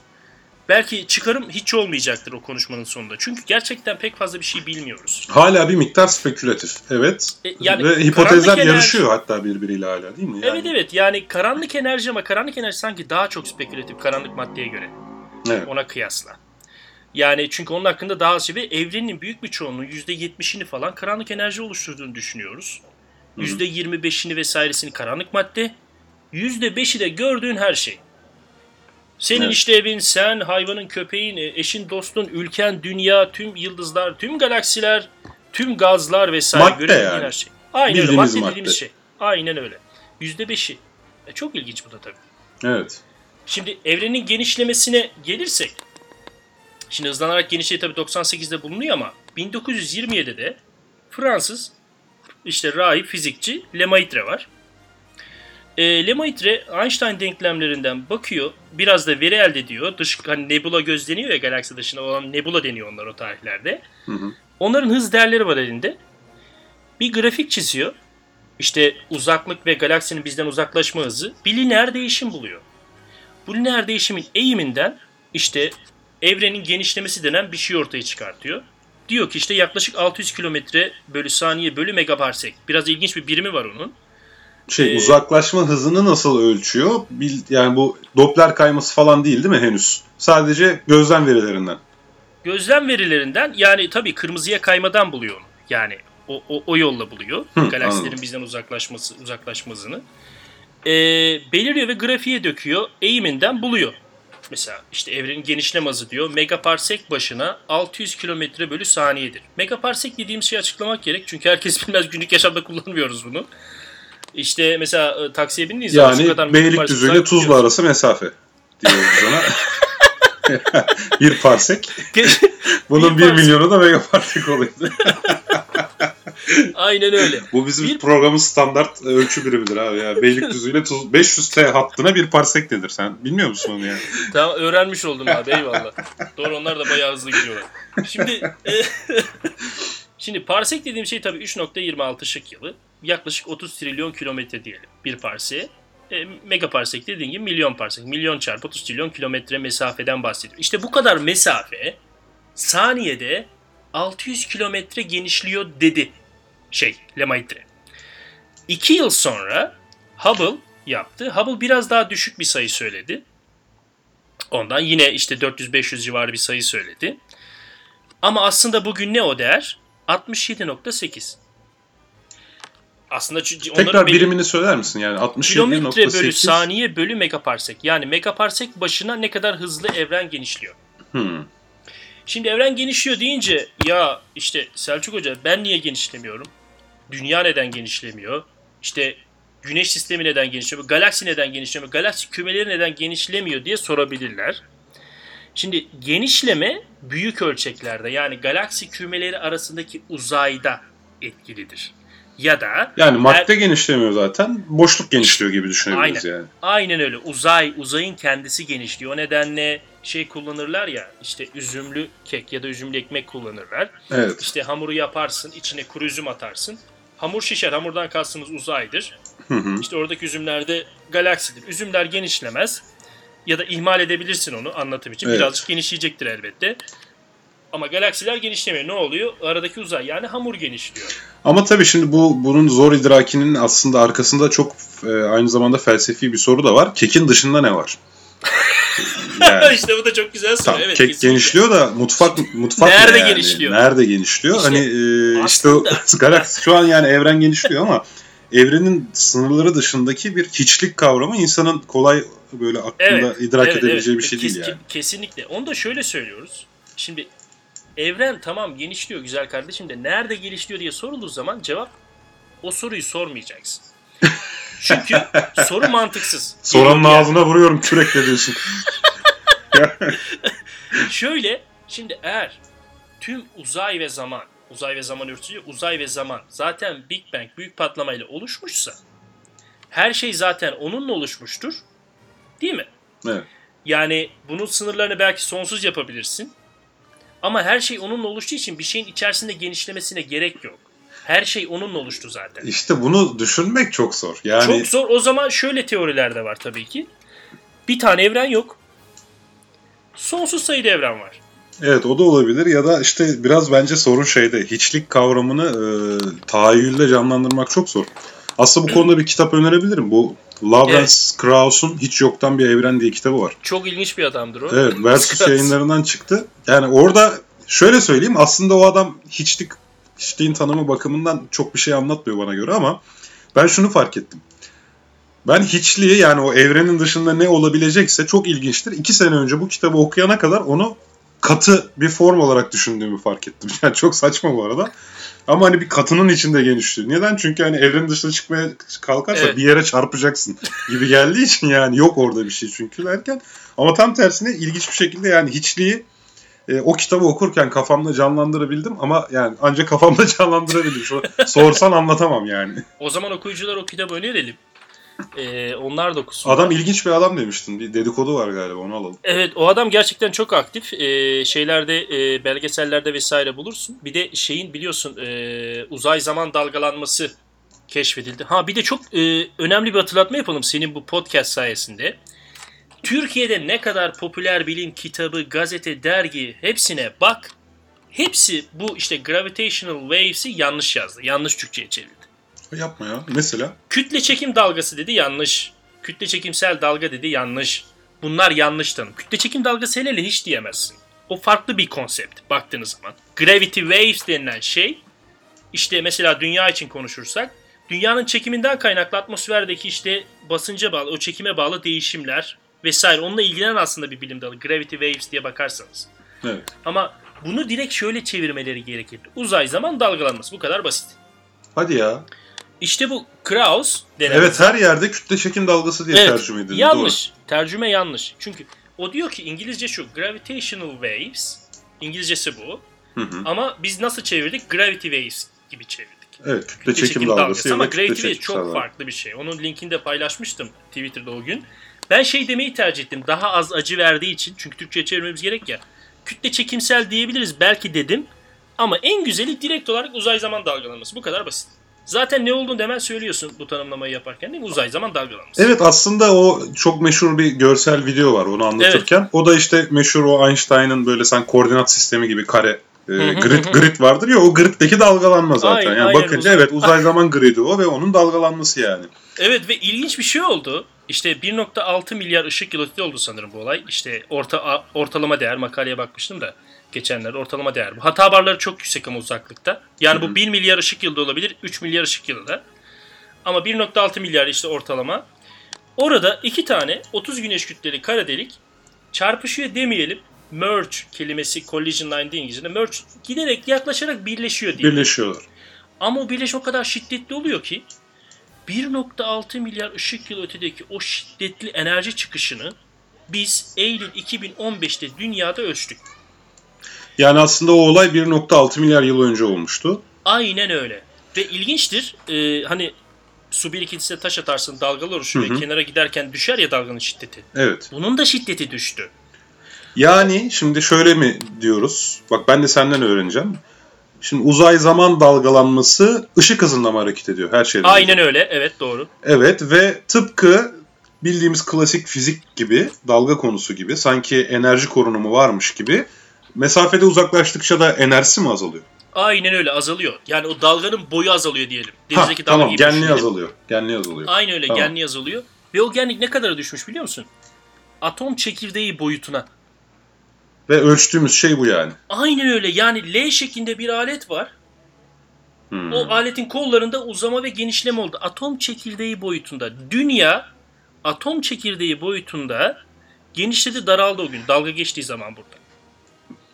Belki çıkarım hiç olmayacaktır o konuşmanın sonunda. Çünkü gerçekten pek fazla bir şey bilmiyoruz. Hala bir miktar spekülatif. Evet. E, yani Ve hipotezler karanlık yarışıyor hatta birbiriyle hala değil mi? Yani, Evet evet yani karanlık enerji ama karanlık enerji sanki daha çok spekülatif karanlık maddeye göre. evet. Ona kıyasla. Yani çünkü onun hakkında daha az şey ve evrenin büyük bir çoğunluğu %70'ini falan karanlık enerji oluşturduğunu düşünüyoruz. %25'ini vesairesini karanlık madde. %5'i de gördüğün her şey. Senin Evet. işte evin, sen, hayvanın, köpeğin, eşin, dostun, ülken, dünya, tüm yıldızlar, tüm galaksiler, tüm gazlar vesaire Madde görebildiğin yani. her şey. Aynen öyle. Madde, madde. dediğimiz şey. Aynen öyle. %5'i. E, çok ilginç bu da tabii. Evet. Şimdi evrenin genişlemesine gelirsek, şimdi hızlanarak genişliği tabii 98'de bulunuyor ama 1927'de Fransız işte rahip fizikçi Lemaitre var. E, Lemaitre Einstein denklemlerinden bakıyor, biraz da veri elde ediyor. Dış hani nebula gözleniyor ya galaksi dışında olan nebula deniyor onlar o tarihlerde. Hı hı. Onların hız değerleri var elinde. Bir grafik çiziyor. İşte uzaklık ve galaksinin bizden uzaklaşma hızı bir lineer değişim buluyor. Bu lineer değişimin eğiminden işte evrenin genişlemesi denen bir şey ortaya çıkartıyor. Diyor ki işte yaklaşık 600 kilometre bölü saniye bölü megaparsek. Biraz ilginç bir birimi var onun. Şey Ee, uzaklaşma hızını nasıl ölçüyor? Bil, yani bu Doppler kayması falan değil değil mi henüz? Sadece gözlem verilerinden. Gözlem verilerinden yani tabii kırmızıya kaymadan buluyor onu. Yani o, o, o yolla buluyor. Hı, Galaksilerin anladım. bizden uzaklaşması uzaklaşma hızını. Ee, belirliyor ve grafiğe döküyor. Eğiminden buluyor. Mesela işte evrenin genişlem hızı diyor. Megaparsek başına 600 kilometre bölü saniyedir. Megaparsek dediğim şeyi açıklamak gerek. Çünkü herkes bilmez günlük yaşamda kullanmıyoruz bunu. İşte mesela e, taksiye bindiğiniz zaman şu kadar Yani Beylikdüzü ile Tuzla arası mesafe diyoruz ona. bir parsek. Bunun Bir bir, parsek. milyonu da megaparsek oluyor. Aynen öyle. Bu bizim Bir- programın standart e, ölçü birimidir abi ya. Beylikdüzü ile Tuz 500 T hattına bir parsek nedir sen? Bilmiyor musun onu ya? Tamam öğrenmiş oldum abi eyvallah. Doğru onlar da bayağı hızlı gidiyorlar. Şimdi e, şimdi parsek dediğim şey tabii 3.26 ışık yılı. Yaklaşık 30 trilyon kilometre diyelim bir parseğe. E, megaparsek dediğin gibi milyon parsek. Milyon çarpı 30 trilyon kilometre mesafeden bahsediyor. İşte bu kadar mesafe saniyede 600 kilometre genişliyor dedi şey Lemaitre. İki yıl sonra Hubble yaptı. Hubble biraz daha düşük bir sayı söyledi. Ondan yine işte 400-500 civarı bir sayı söyledi. Ama aslında bugün ne o değer? 67.8. Aslında çünkü Tekrar benim- birimini söyler misin? Yani 67.8 kilometre bölü saniye bölü megaparsek. Yani megaparsek başına ne kadar hızlı evren genişliyor. Hmm. Şimdi evren genişliyor deyince ya işte Selçuk Hoca ben niye genişlemiyorum? Dünya neden genişlemiyor? İşte güneş sistemi neden genişlemiyor? Galaksi neden genişlemiyor? Galaksi kümeleri neden genişlemiyor diye sorabilirler. Şimdi genişleme büyük ölçeklerde yani galaksi kümeleri arasındaki uzayda etkilidir. Ya da Yani madde genişlemiyor zaten. Boşluk genişliyor gibi düşünebiliriz Aynen. yani. Aynen öyle. Uzay, uzayın kendisi genişliyor. O nedenle şey kullanırlar ya işte üzümlü kek ya da üzümlü ekmek kullanırlar. Evet. İşte hamuru yaparsın, içine kuru üzüm atarsın. Hamur şişer. Hamurdan kastımız uzaydır. Hı hı. İşte oradaki üzümler de galaksidir. Üzümler genişlemez. Ya da ihmal edebilirsin onu anlatım için. Evet. Birazcık genişleyecektir elbette. Ama galaksiler genişlemiyor. Ne oluyor? Aradaki uzay yani hamur genişliyor. Ama tabii şimdi bu bunun zor idrakinin aslında arkasında çok e, aynı zamanda felsefi bir soru da var. Kekin dışında ne var? Yani, işte bu da çok güzel soru. Tamam, evet, kek kesinlikle. genişliyor da mutfak mutfak Nerede ne yani? genişliyor? Nerede genişliyor? İşte hani e, işte o galaksi şu an yani evren genişliyor ama evrenin sınırları dışındaki bir hiçlik kavramı insanın kolay böyle aklında Evet, idrak evet, edebileceği evet. bir şey Kes- değil yani. Kesinlikle. Onu da şöyle söylüyoruz. Şimdi evren tamam genişliyor güzel kardeşim de nerede genişliyor diye sorulduğu zaman cevap o soruyu sormayacaksın. Çünkü soru mantıksız. Soranın Yani ağzına vuruyorum kürekle diyorsun. Şöyle şimdi eğer tüm uzay ve zaman uzay ve zaman örtüsü uzay ve zaman zaten Big Bang büyük patlamayla oluşmuşsa her şey zaten onunla oluşmuştur. Değil mi? evet. Yani bunun sınırlarını belki sonsuz yapabilirsin. Ama her şey onunla oluştuğu için bir şeyin içerisinde genişlemesine gerek yok. Her şey onunla oluştu zaten. İşte bunu düşünmek çok zor. Yani Çok zor. O zaman şöyle teoriler de var tabii ki. Bir tane evren yok. Sonsuz sayıda evren var. Evet o da olabilir ya da işte biraz bence sorun şeyde hiçlik kavramını e, tahayyülde canlandırmak çok zor. Aslında bu konuda bir kitap önerebilirim. Bu Lawrence Krauss'un Hiç Yoktan Bir Evren diye kitabı var. Çok ilginç bir adamdır o. Evet Versus Evet. yayınlarından çıktı. Yani orada şöyle söyleyeyim aslında o adam hiçlik hiçliğin tanımı bakımından çok bir şey anlatmıyor bana göre ama ben şunu fark ettim. Ben hiçliği yani o evrenin dışında ne olabilecekse çok ilginçtir. İki sene önce bu kitabı okuyana kadar onu katı bir form olarak düşündüğümü fark ettim. Yani çok saçma bu arada. Ama hani bir katının içinde genişliyor. Neden? Çünkü hani evrenin dışına çıkmaya kalkarsa Evet. bir yere çarpacaksın gibi geldiği için yani yok orada bir şey çünkü derken. Ama tam tersine ilginç bir şekilde yani hiçliği e, o kitabı okurken kafamda canlandırabildim ama yani ancak kafamda canlandırabildim. Şu, sorsan anlatamam yani. O zaman okuyucular o kitabı önerelim. Ee, onlar da okusun. Adam ilginç bir adam demiştin. Bir dedikodu var galiba onu alalım. Evet o adam gerçekten çok aktif. Ee, şeylerde e, belgesellerde vesaire bulursun. Bir de şeyin biliyorsun e, uzay zaman dalgalanması keşfedildi. Ha bir de çok e, önemli bir hatırlatma yapalım senin bu podcast sayesinde. Türkiye'de ne kadar popüler bilim kitabı, gazete, dergi hepsine bak. Hepsi bu işte gravitational waves'i yanlış yazdı. Yanlış Türkçe'ye çevirdi. Yapma ya. Mesela? Kütle çekim dalgası dedi yanlış. Kütle çekimsel dalga dedi yanlış. Bunlar yanlış tanım. Kütle çekim dalgası hele hele hiç diyemezsin. O farklı bir konsept baktığınız zaman. Gravity waves denilen şey işte mesela dünya için konuşursak dünyanın çekiminden kaynaklı atmosferdeki işte basınca bağlı, o çekime bağlı değişimler vesaire. Onunla ilgilenen aslında bir bilim dalı. Gravity waves diye bakarsanız. Evet. Ama bunu direkt şöyle çevirmeleri gerekir. Uzay zaman dalgalanması. Bu kadar basit. Hadi ya. İşte bu Kraus denen Evet her yerde kütle çekim dalgası diye Evet, tercüme edildi. Yanlış. Tercüme yanlış. Çünkü o diyor ki İngilizce şu gravitational waves. İngilizcesi bu. Doğru. Hı hı. Ama biz nasıl çevirdik? Gravity waves gibi çevirdik. Evet kütle, çekim, dalgası, ya Ama kütle gravity wave çekimsel çok dalga. farklı bir şey. Onun linkini de paylaşmıştım Twitter'da o gün. Ben şey demeyi tercih ettim. Daha az acı verdiği için. Çünkü Türkçe'ye çevirmemiz gerek ya. Kütle çekimsel diyebiliriz belki dedim. Ama en güzeli direkt olarak uzay zaman dalgalanması. Bu kadar basit. Zaten ne olduğunu hemen söylüyorsun bu tanımlamayı yaparken değil mi? Uzay zaman dalgalanması. Evet aslında o çok meşhur bir görsel video var onu anlatırken. O da işte meşhur o Einstein'ın böyle sen koordinat sistemi gibi kare e, grid grid vardır ya o griddeki dalgalanma zaten. Aynen, yani aynen, bakınca uzay- evet uzay zaman gridi o ve onun dalgalanması yani. Evet ve ilginç bir şey oldu. İşte 1.6 milyar ışık yılı oldu sanırım bu olay. İşte orta ortalama değer makaleye bakmıştım da geçenlerde ortalama değer bu. Hata barları çok yüksek ama uzaklıkta. Yani bu 1 milyar ışık yılı da olabilir, 3 milyar ışık yılı da. Ama 1.6 milyar işte ortalama. Orada iki tane 30 güneş kütleli kara delik çarpışıyor demeyelim. Merge kelimesi collision line diye İngilizce'de merge giderek yaklaşarak birleşiyor diye. Birleşiyorlar. Ama o birleşme o kadar şiddetli oluyor ki 1.6 milyar ışık yılı ötedeki o şiddetli enerji çıkışını biz Eylül 2015'te dünyada ölçtük. Yani aslında o olay 1.6 milyar yıl önce olmuştu. Aynen öyle. Ve ilginçtir. e, hani su birikintisine taş atarsın dalgalar hı. ve kenara giderken düşer ya dalganın şiddeti. Evet. Bunun da şiddeti düştü. Yani şimdi şöyle mi diyoruz? Bak ben de senden öğreneceğim. Şimdi uzay zaman dalgalanması ışık hızında mı hareket ediyor her şeyden? önce? Aynen öyle. Evet doğru. Evet ve tıpkı bildiğimiz klasik fizik gibi dalga konusu gibi sanki enerji korunumu varmış gibi mesafede uzaklaştıkça da enerjisi mi azalıyor? Aynen öyle azalıyor. Yani o dalganın boyu azalıyor diyelim. Denizdeki ha, dalga tamam genliği azalıyor. Genliği azalıyor. Aynen öyle tamam. genliği azalıyor. Ve o genlik ne kadara düşmüş biliyor musun? Atom çekirdeği boyutuna. Ve ölçtüğümüz şey bu yani. Aynen öyle. Yani L şeklinde bir alet var. Hmm. O aletin kollarında uzama ve genişleme oldu. Atom çekirdeği boyutunda. Dünya atom çekirdeği boyutunda genişledi daraldı o gün. Dalga geçtiği zaman burada.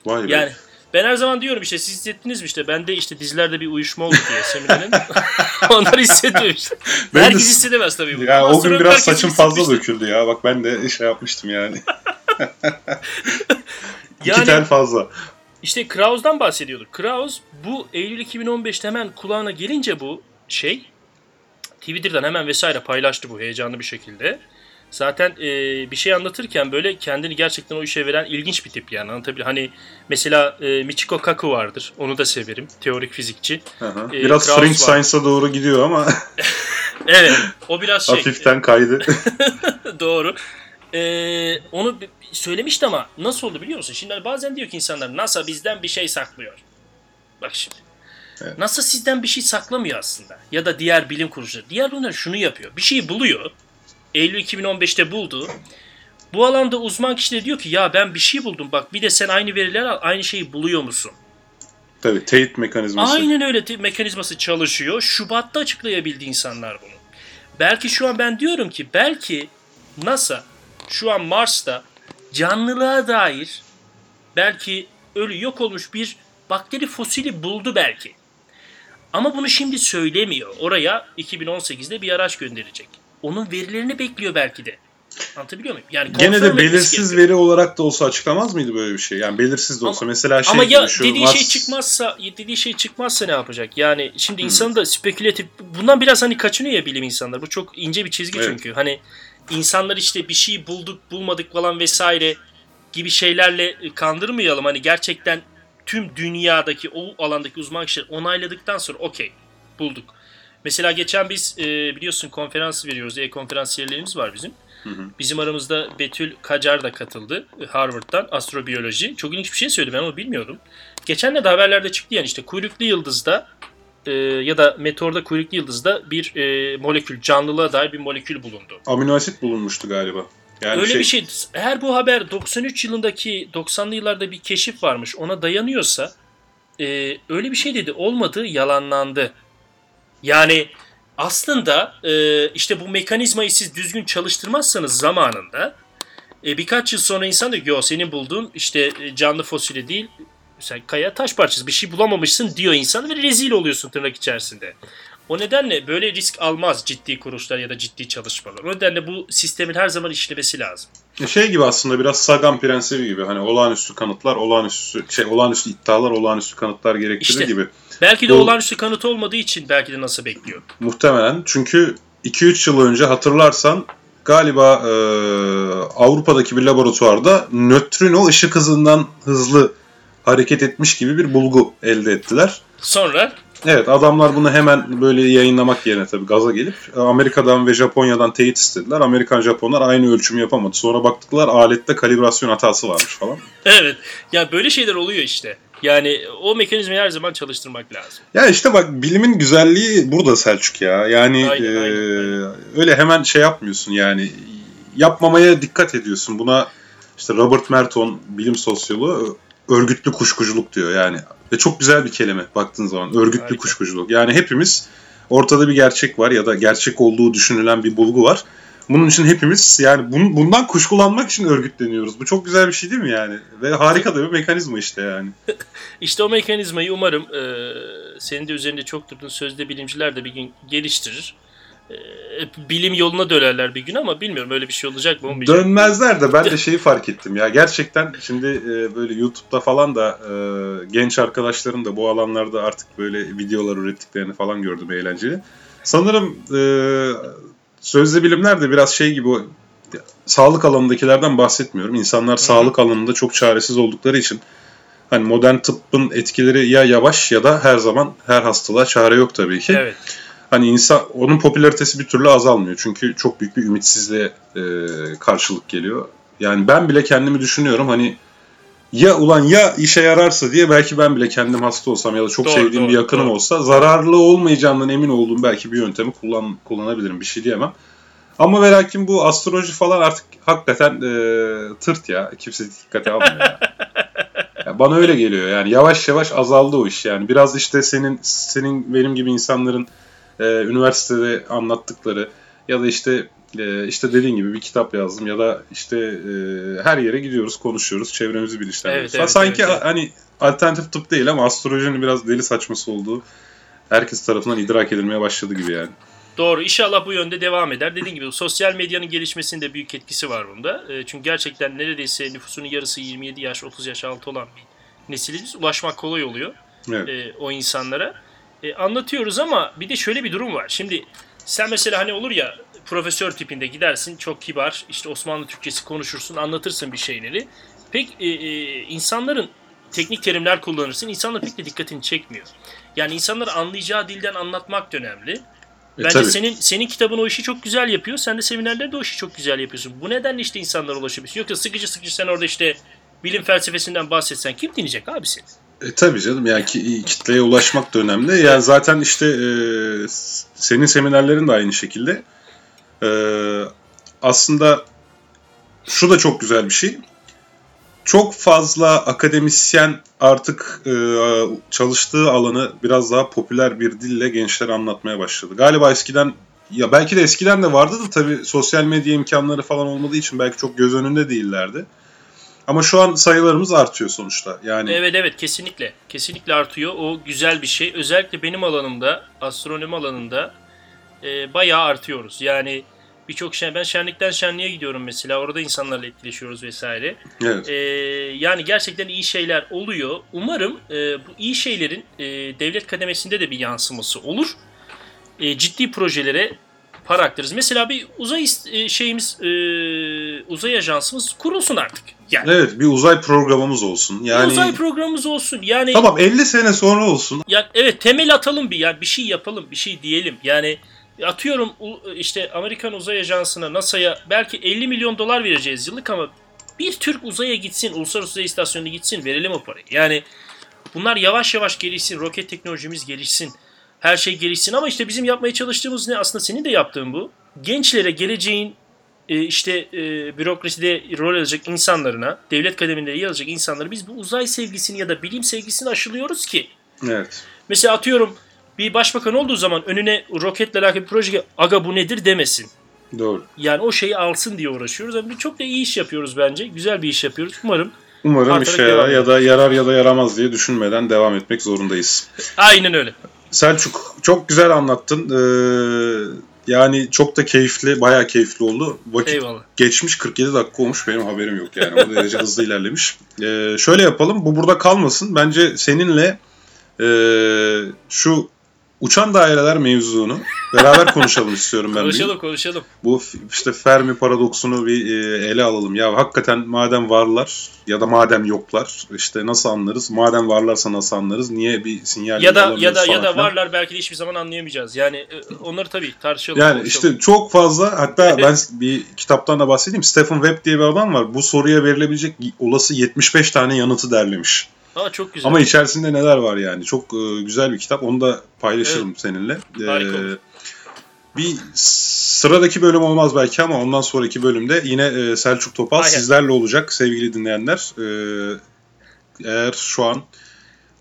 Vay be. Yani ben her zaman diyorum işte siz hissettiniz mi işte bende işte dizlerde bir uyuşma oldu diye seminerin. Onları hissediyorum işte. Ben Herkes de, hissedemez tabii bunu. Ya, o gün biraz saçım fazla döküldü ya. Bak ben de şey yapmıştım yani. yani İki tel fazla. İşte Kraus'dan bahsediyorduk. Kraus bu Eylül 2015'te hemen kulağına gelince bu şey Twitter'dan hemen vesaire paylaştı bu heyecanlı bir şekilde. Zaten e, bir şey anlatırken böyle kendini gerçekten o işe veren ilginç bir tip yani anlatabiliyor. Hani mesela e, Michiko Kaku vardır. Onu da severim. Teorik fizikçi. E, biraz Kraus Fringe Science'a doğru gidiyor ama. evet. O biraz şey. Hafiften kaydı. doğru. E, onu söylemişti ama nasıl oldu biliyor musun? Şimdi bazen diyor ki insanlar NASA bizden bir şey saklıyor. Bak şimdi. Evet. NASA sizden bir şey saklamıyor aslında. Ya da diğer bilim kuruluşları. Diğer bilimler şunu yapıyor. Bir şeyi buluyor. Eylül 2015'te buldu. Bu alanda uzman kişi de diyor ki ya ben bir şey buldum bak bir de sen aynı veriler al aynı şeyi buluyor musun? Tabii teyit mekanizması. Aynen öyle teyit mekanizması çalışıyor. Şubat'ta açıklayabildi insanlar bunu. Belki şu an ben diyorum ki belki NASA şu an Mars'ta canlılığa dair belki ölü yok olmuş bir bakteri fosili buldu belki. Ama bunu şimdi söylemiyor. Oraya 2018'de bir araç gönderecek. Onun verilerini bekliyor belki de. Anlatabiliyor muyum? Yani Gene de belirsiz veri olarak da olsa açıklamaz mıydı böyle bir şey? Yani belirsiz de olsa ama, mesela şey Ama ya şu dediği Mars... şey çıkmazsa dediği şey çıkmazsa ne yapacak? Yani şimdi hmm. insanın da spekülatif bundan biraz hani kaçınıyor ya bilim insanlar. Bu çok ince bir çizgi evet. çünkü. Hani insanlar işte bir şey bulduk bulmadık falan vesaire gibi şeylerle kandırmayalım. Hani gerçekten tüm dünyadaki o alandaki uzman kişiler onayladıktan sonra okey bulduk. Mesela geçen biz e, biliyorsun konferans veriyoruz. E-konferansiyerlerimiz var bizim. Hı hı. Bizim aramızda Betül Kacar da katıldı Harvard'dan astrobiyoloji. Çok ilginç bir şey söyledi ben onu bilmiyordum. Geçen de haberlerde çıktı yani işte kuyruklu yıldızda e, ya da meteorda kuyruklu yıldızda bir e, molekül canlılığa dair bir molekül bulundu. Amino asit bulunmuştu galiba. Yani Öyle şey... bir şey. Eğer bu haber 93 yılındaki 90'lı yıllarda bir keşif varmış ona dayanıyorsa e, öyle bir şey dedi olmadı yalanlandı. Yani aslında e, işte bu mekanizmayı siz düzgün çalıştırmazsanız zamanında e, birkaç yıl sonra insan diyor ki yo senin bulduğun işte e, canlı fosili değil sen kaya taş parçası bir şey bulamamışsın diyor insan ve rezil oluyorsun tırnak içerisinde. O nedenle böyle risk almaz ciddi kuruluşlar ya da ciddi çalışmalar. O nedenle bu sistemin her zaman işlemesi lazım. Şey gibi aslında biraz Sagan prensibi gibi hani olağanüstü kanıtlar, olağanüstü şey olağanüstü iddialar, olağanüstü kanıtlar gerektirir işte, gibi. Belki de Bu, olağanüstü kanıt olmadığı için belki de nasıl bekliyor. Muhtemelen. Çünkü 2-3 yıl önce hatırlarsan galiba e, Avrupa'daki bir laboratuvarda nötrino ışık hızından hızlı hareket etmiş gibi bir bulgu elde ettiler. Sonra? Evet adamlar bunu hemen böyle yayınlamak yerine tabii gaza gelip Amerika'dan ve Japonya'dan teyit istediler. Amerikan Japonlar aynı ölçümü yapamadı. Sonra baktılar alette kalibrasyon hatası varmış falan. evet. Ya böyle şeyler oluyor işte. Yani o mekanizmayı her zaman çalıştırmak lazım. Ya işte bak bilimin güzelliği burada Selçuk ya. Yani aynen, e, aynen, öyle hemen şey yapmıyorsun yani. Yapmamaya dikkat ediyorsun. Buna işte Robert Merton bilim sosyoloğu örgütlü kuşkuculuk diyor yani. Ve çok güzel bir kelime baktığın zaman. Örgütlü Harika. kuşkuculuk. Yani hepimiz ortada bir gerçek var ya da gerçek olduğu düşünülen bir bulgu var. Bunun için hepimiz yani bun, bundan kuşkulanmak için örgütleniyoruz. Bu çok güzel bir şey değil mi yani? Ve harika da bir mekanizma işte yani. İşte o mekanizmayı umarım e, senin de üzerinde çok durduğun sözde bilimciler de bir gün geliştirir. E, bilim yoluna dönerler bir gün ama bilmiyorum öyle bir şey olacak mı olmayacak Dönmezler de ben de şeyi fark ettim ya. Gerçekten şimdi e, böyle YouTube'da falan da e, genç arkadaşların da bu alanlarda artık böyle videolar ürettiklerini falan gördüm eğlenceli. Sanırım e, sözde bilimler de biraz şey gibi sağlık alanındakilerden bahsetmiyorum. İnsanlar Hı-hı. sağlık alanında çok çaresiz oldukları için hani modern tıbbın etkileri ya yavaş ya da her zaman her hastalığa çare yok tabii ki. Evet. Hani insan onun popülaritesi bir türlü azalmıyor. Çünkü çok büyük bir ümitsizliğe e, karşılık geliyor. Yani ben bile kendimi düşünüyorum hani ya ulan ya işe yararsa diye belki ben bile kendim hasta olsam ya da çok Doğru, sevdiğim doğru, bir yakınım doğru. olsa zararlı olmayacağından emin olduğum belki bir yöntemi kullan, kullanabilirim. Bir şey diyemem. Ama ve lakin bu astroloji falan artık hakikaten e, tırt ya. Kimse dikkate almıyor ya. Ya bana öyle geliyor yani yavaş yavaş azaldı o iş yani. Biraz işte senin senin benim gibi insanların e, üniversitede anlattıkları ya da işte e, işte dediğin gibi bir kitap yazdım ya da işte e, her yere gidiyoruz konuşuyoruz çevremizi bilinçlendiriyoruz. Evet, evet, Sanki evet, evet. hani alternatif tıp değil ama astrolojinin biraz deli saçması olduğu herkes tarafından idrak edilmeye başladı gibi yani. Doğru. İnşallah bu yönde devam eder. Dediğim gibi sosyal medyanın gelişmesinde büyük etkisi var bunda. E, Çünkü gerçekten neredeyse nüfusunun yarısı 27 yaş, 30 yaş altı olan bir nesiliz. Ulaşmak kolay oluyor Evet. e, o insanlara. E, anlatıyoruz ama bir de şöyle bir durum var. Şimdi sen mesela hani olur ya profesör tipinde gidersin çok kibar işte Osmanlı Türkçesi konuşursun anlatırsın bir şeyleri. Pek e, e, insanların teknik terimler kullanırsın insanlar pek de dikkatini çekmiyor. Yani insanları anlayacağı dilden anlatmak da önemli. E, Bence tabii. senin senin kitabın o işi çok güzel yapıyor. Sen de seminerlerde o işi çok güzel yapıyorsun. Bu nedenle işte insanlara ulaşabiliyorsun. Yoksa sıkıcı sıkıcı sen orada işte bilim felsefesinden bahsetsen kim dinleyecek abi seni? E, tabii canım yani ki, kitleye ulaşmak da önemli. Yani zaten işte e, senin seminerlerin de aynı şekilde. E, aslında şu da çok güzel bir şey. Çok fazla akademisyen artık e, çalıştığı alanı biraz daha popüler bir dille gençlere anlatmaya başladı. Galiba eskiden ya belki de eskiden de vardı da tabii sosyal medya imkanları falan olmadığı için belki çok göz önünde değillerdi. Ama şu an sayılarımız artıyor sonuçta. Yani Evet evet kesinlikle. Kesinlikle artıyor. O güzel bir şey. Özellikle benim alanımda, astronomi alanında e, bayağı artıyoruz. Yani birçok şey ben şenlikten şenliğe gidiyorum mesela. Orada insanlarla etkileşiyoruz vesaire. evet. E, yani gerçekten iyi şeyler oluyor. Umarım e, bu iyi şeylerin e, devlet kademesinde de bir yansıması olur. E, ciddi projelere para aktarırız. Mesela bir uzay e, şeyimiz e, uzay ajansımız kurulsun artık. Yani Evet bir uzay programımız olsun. bir Yani uzay programımız olsun. Yani tamam 50 sene sonra olsun. yani evet temel atalım bir yani bir şey yapalım, bir şey diyelim. Yani atıyorum işte Amerikan Uzay Ajansı'na, NASA'ya belki 50 milyon dolar vereceğiz yıllık ama bir Türk uzaya gitsin, Uluslararası Uzay İstasyonu'na gitsin, verelim o parayı. Yani bunlar yavaş yavaş gelişsin, roket teknolojimiz gelişsin, her şey gelişsin ama işte bizim yapmaya çalıştığımız ne? Aslında senin de yaptığın bu. Gençlere geleceğin e, işte e, bürokraside rol alacak insanlarına, devlet kademelerinde yer alacak insanlara biz bu uzay sevgisini ya da bilim sevgisini aşılıyoruz ki Evet. Mesela atıyorum bir başbakan olduğu zaman önüne roketle alakalı bir proje aga bu nedir demesin. Doğru. Yani o şeyi alsın diye uğraşıyoruz. Ama çok da iyi iş yapıyoruz bence. Güzel bir iş yapıyoruz. Umarım. Umarım işe yarar ya da yarar ya da yaramaz diye düşünmeden devam etmek zorundayız. Aynen öyle. Selçuk çok güzel anlattın. Ee, yani çok da keyifli, bayağı keyifli oldu. Vakit Eyvallah. geçmiş 47 dakika olmuş benim haberim yok yani. O derece hızlı ilerlemiş. Ee, şöyle yapalım bu burada kalmasın. Bence seninle ee, şu uçan daireler mevzunu beraber konuşalım istiyorum ben. bir. Konuşalım konuşalım. Bu işte Fermi paradoksunu bir e, ele alalım. Ya hakikaten madem varlar ya da madem yoklar işte nasıl anlarız? Madem varlarsa nasıl anlarız? Niye bir sinyal Ya da ya da ya da varlar belki de hiçbir zaman anlayamayacağız. Yani e, onları tabii tartışalım. Yani konuşalım. işte çok fazla hatta ben bir kitaptan da bahsedeyim. Stephen Webb diye bir adam var. Bu soruya verilebilecek olası 75 tane yanıtı derlemiş. Aa, çok güzel. Ama içerisinde neler var yani. Çok e, güzel bir kitap. Onu da paylaşırım seninle. Harika Ee, bir sıradaki bölüm olmaz belki ama ondan sonraki bölümde yine e, Selçuk Topal Aynen. sizlerle olacak sevgili dinleyenler. Ee, eğer şu an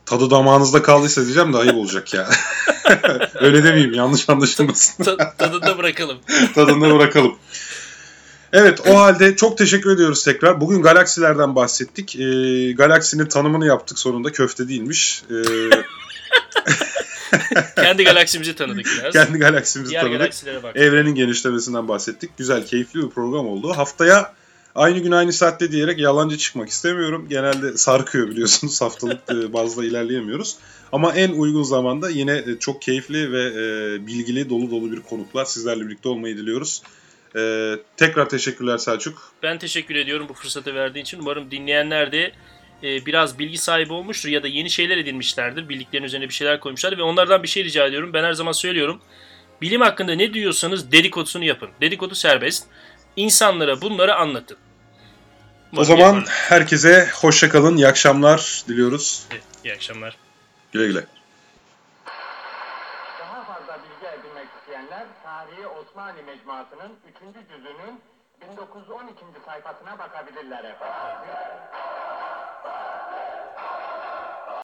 tadı damağınızda kaldıysa diyeceğim de ayıp olacak ya. Öyle demeyeyim yanlış anlaşılmasın. Ta- tadında bırakalım. Tadında bırakalım. Evet o halde çok teşekkür ediyoruz tekrar. Bugün galaksilerden bahsettik. Ee, galaksinin tanımını yaptık sonunda. Köfte değilmiş. Ee, Kendi galaksimizi tanıdık biraz. kendi galaksimizi Diğer tanıdık. galaksilere. Evrenin genişlemesinden bahsettik. Güzel, keyifli bir program oldu. Haftaya aynı gün aynı saatte diyerek yalancı çıkmak istemiyorum. Genelde sarkıyor biliyorsunuz. Haftalık e, bazda ilerleyemiyoruz. Ama en uygun zamanda yine e, çok keyifli ve e, bilgili, dolu dolu bir konuklar sizlerle birlikte olmayı diliyoruz. E, tekrar teşekkürler Selçuk. Ben teşekkür ediyorum bu fırsatı verdiğin için. Umarım dinleyenler de e, biraz bilgi sahibi olmuştur ya da yeni şeyler edinmişlerdir. Bildiklerinin üzerine bir şeyler koymuşlardır ve onlardan bir şey rica ediyorum. Ben her zaman söylüyorum. Bilim hakkında ne diyorsanız dedikodusunu yapın. Dedikodu serbest. İnsanlara bunları anlatın. O zaman herkese hoşça kalın, iyi akşamlar diliyoruz. Evet, iyi akşamlar. Güle güle. 1. cüzünün 1912. sayfasına bakabilirler efendim.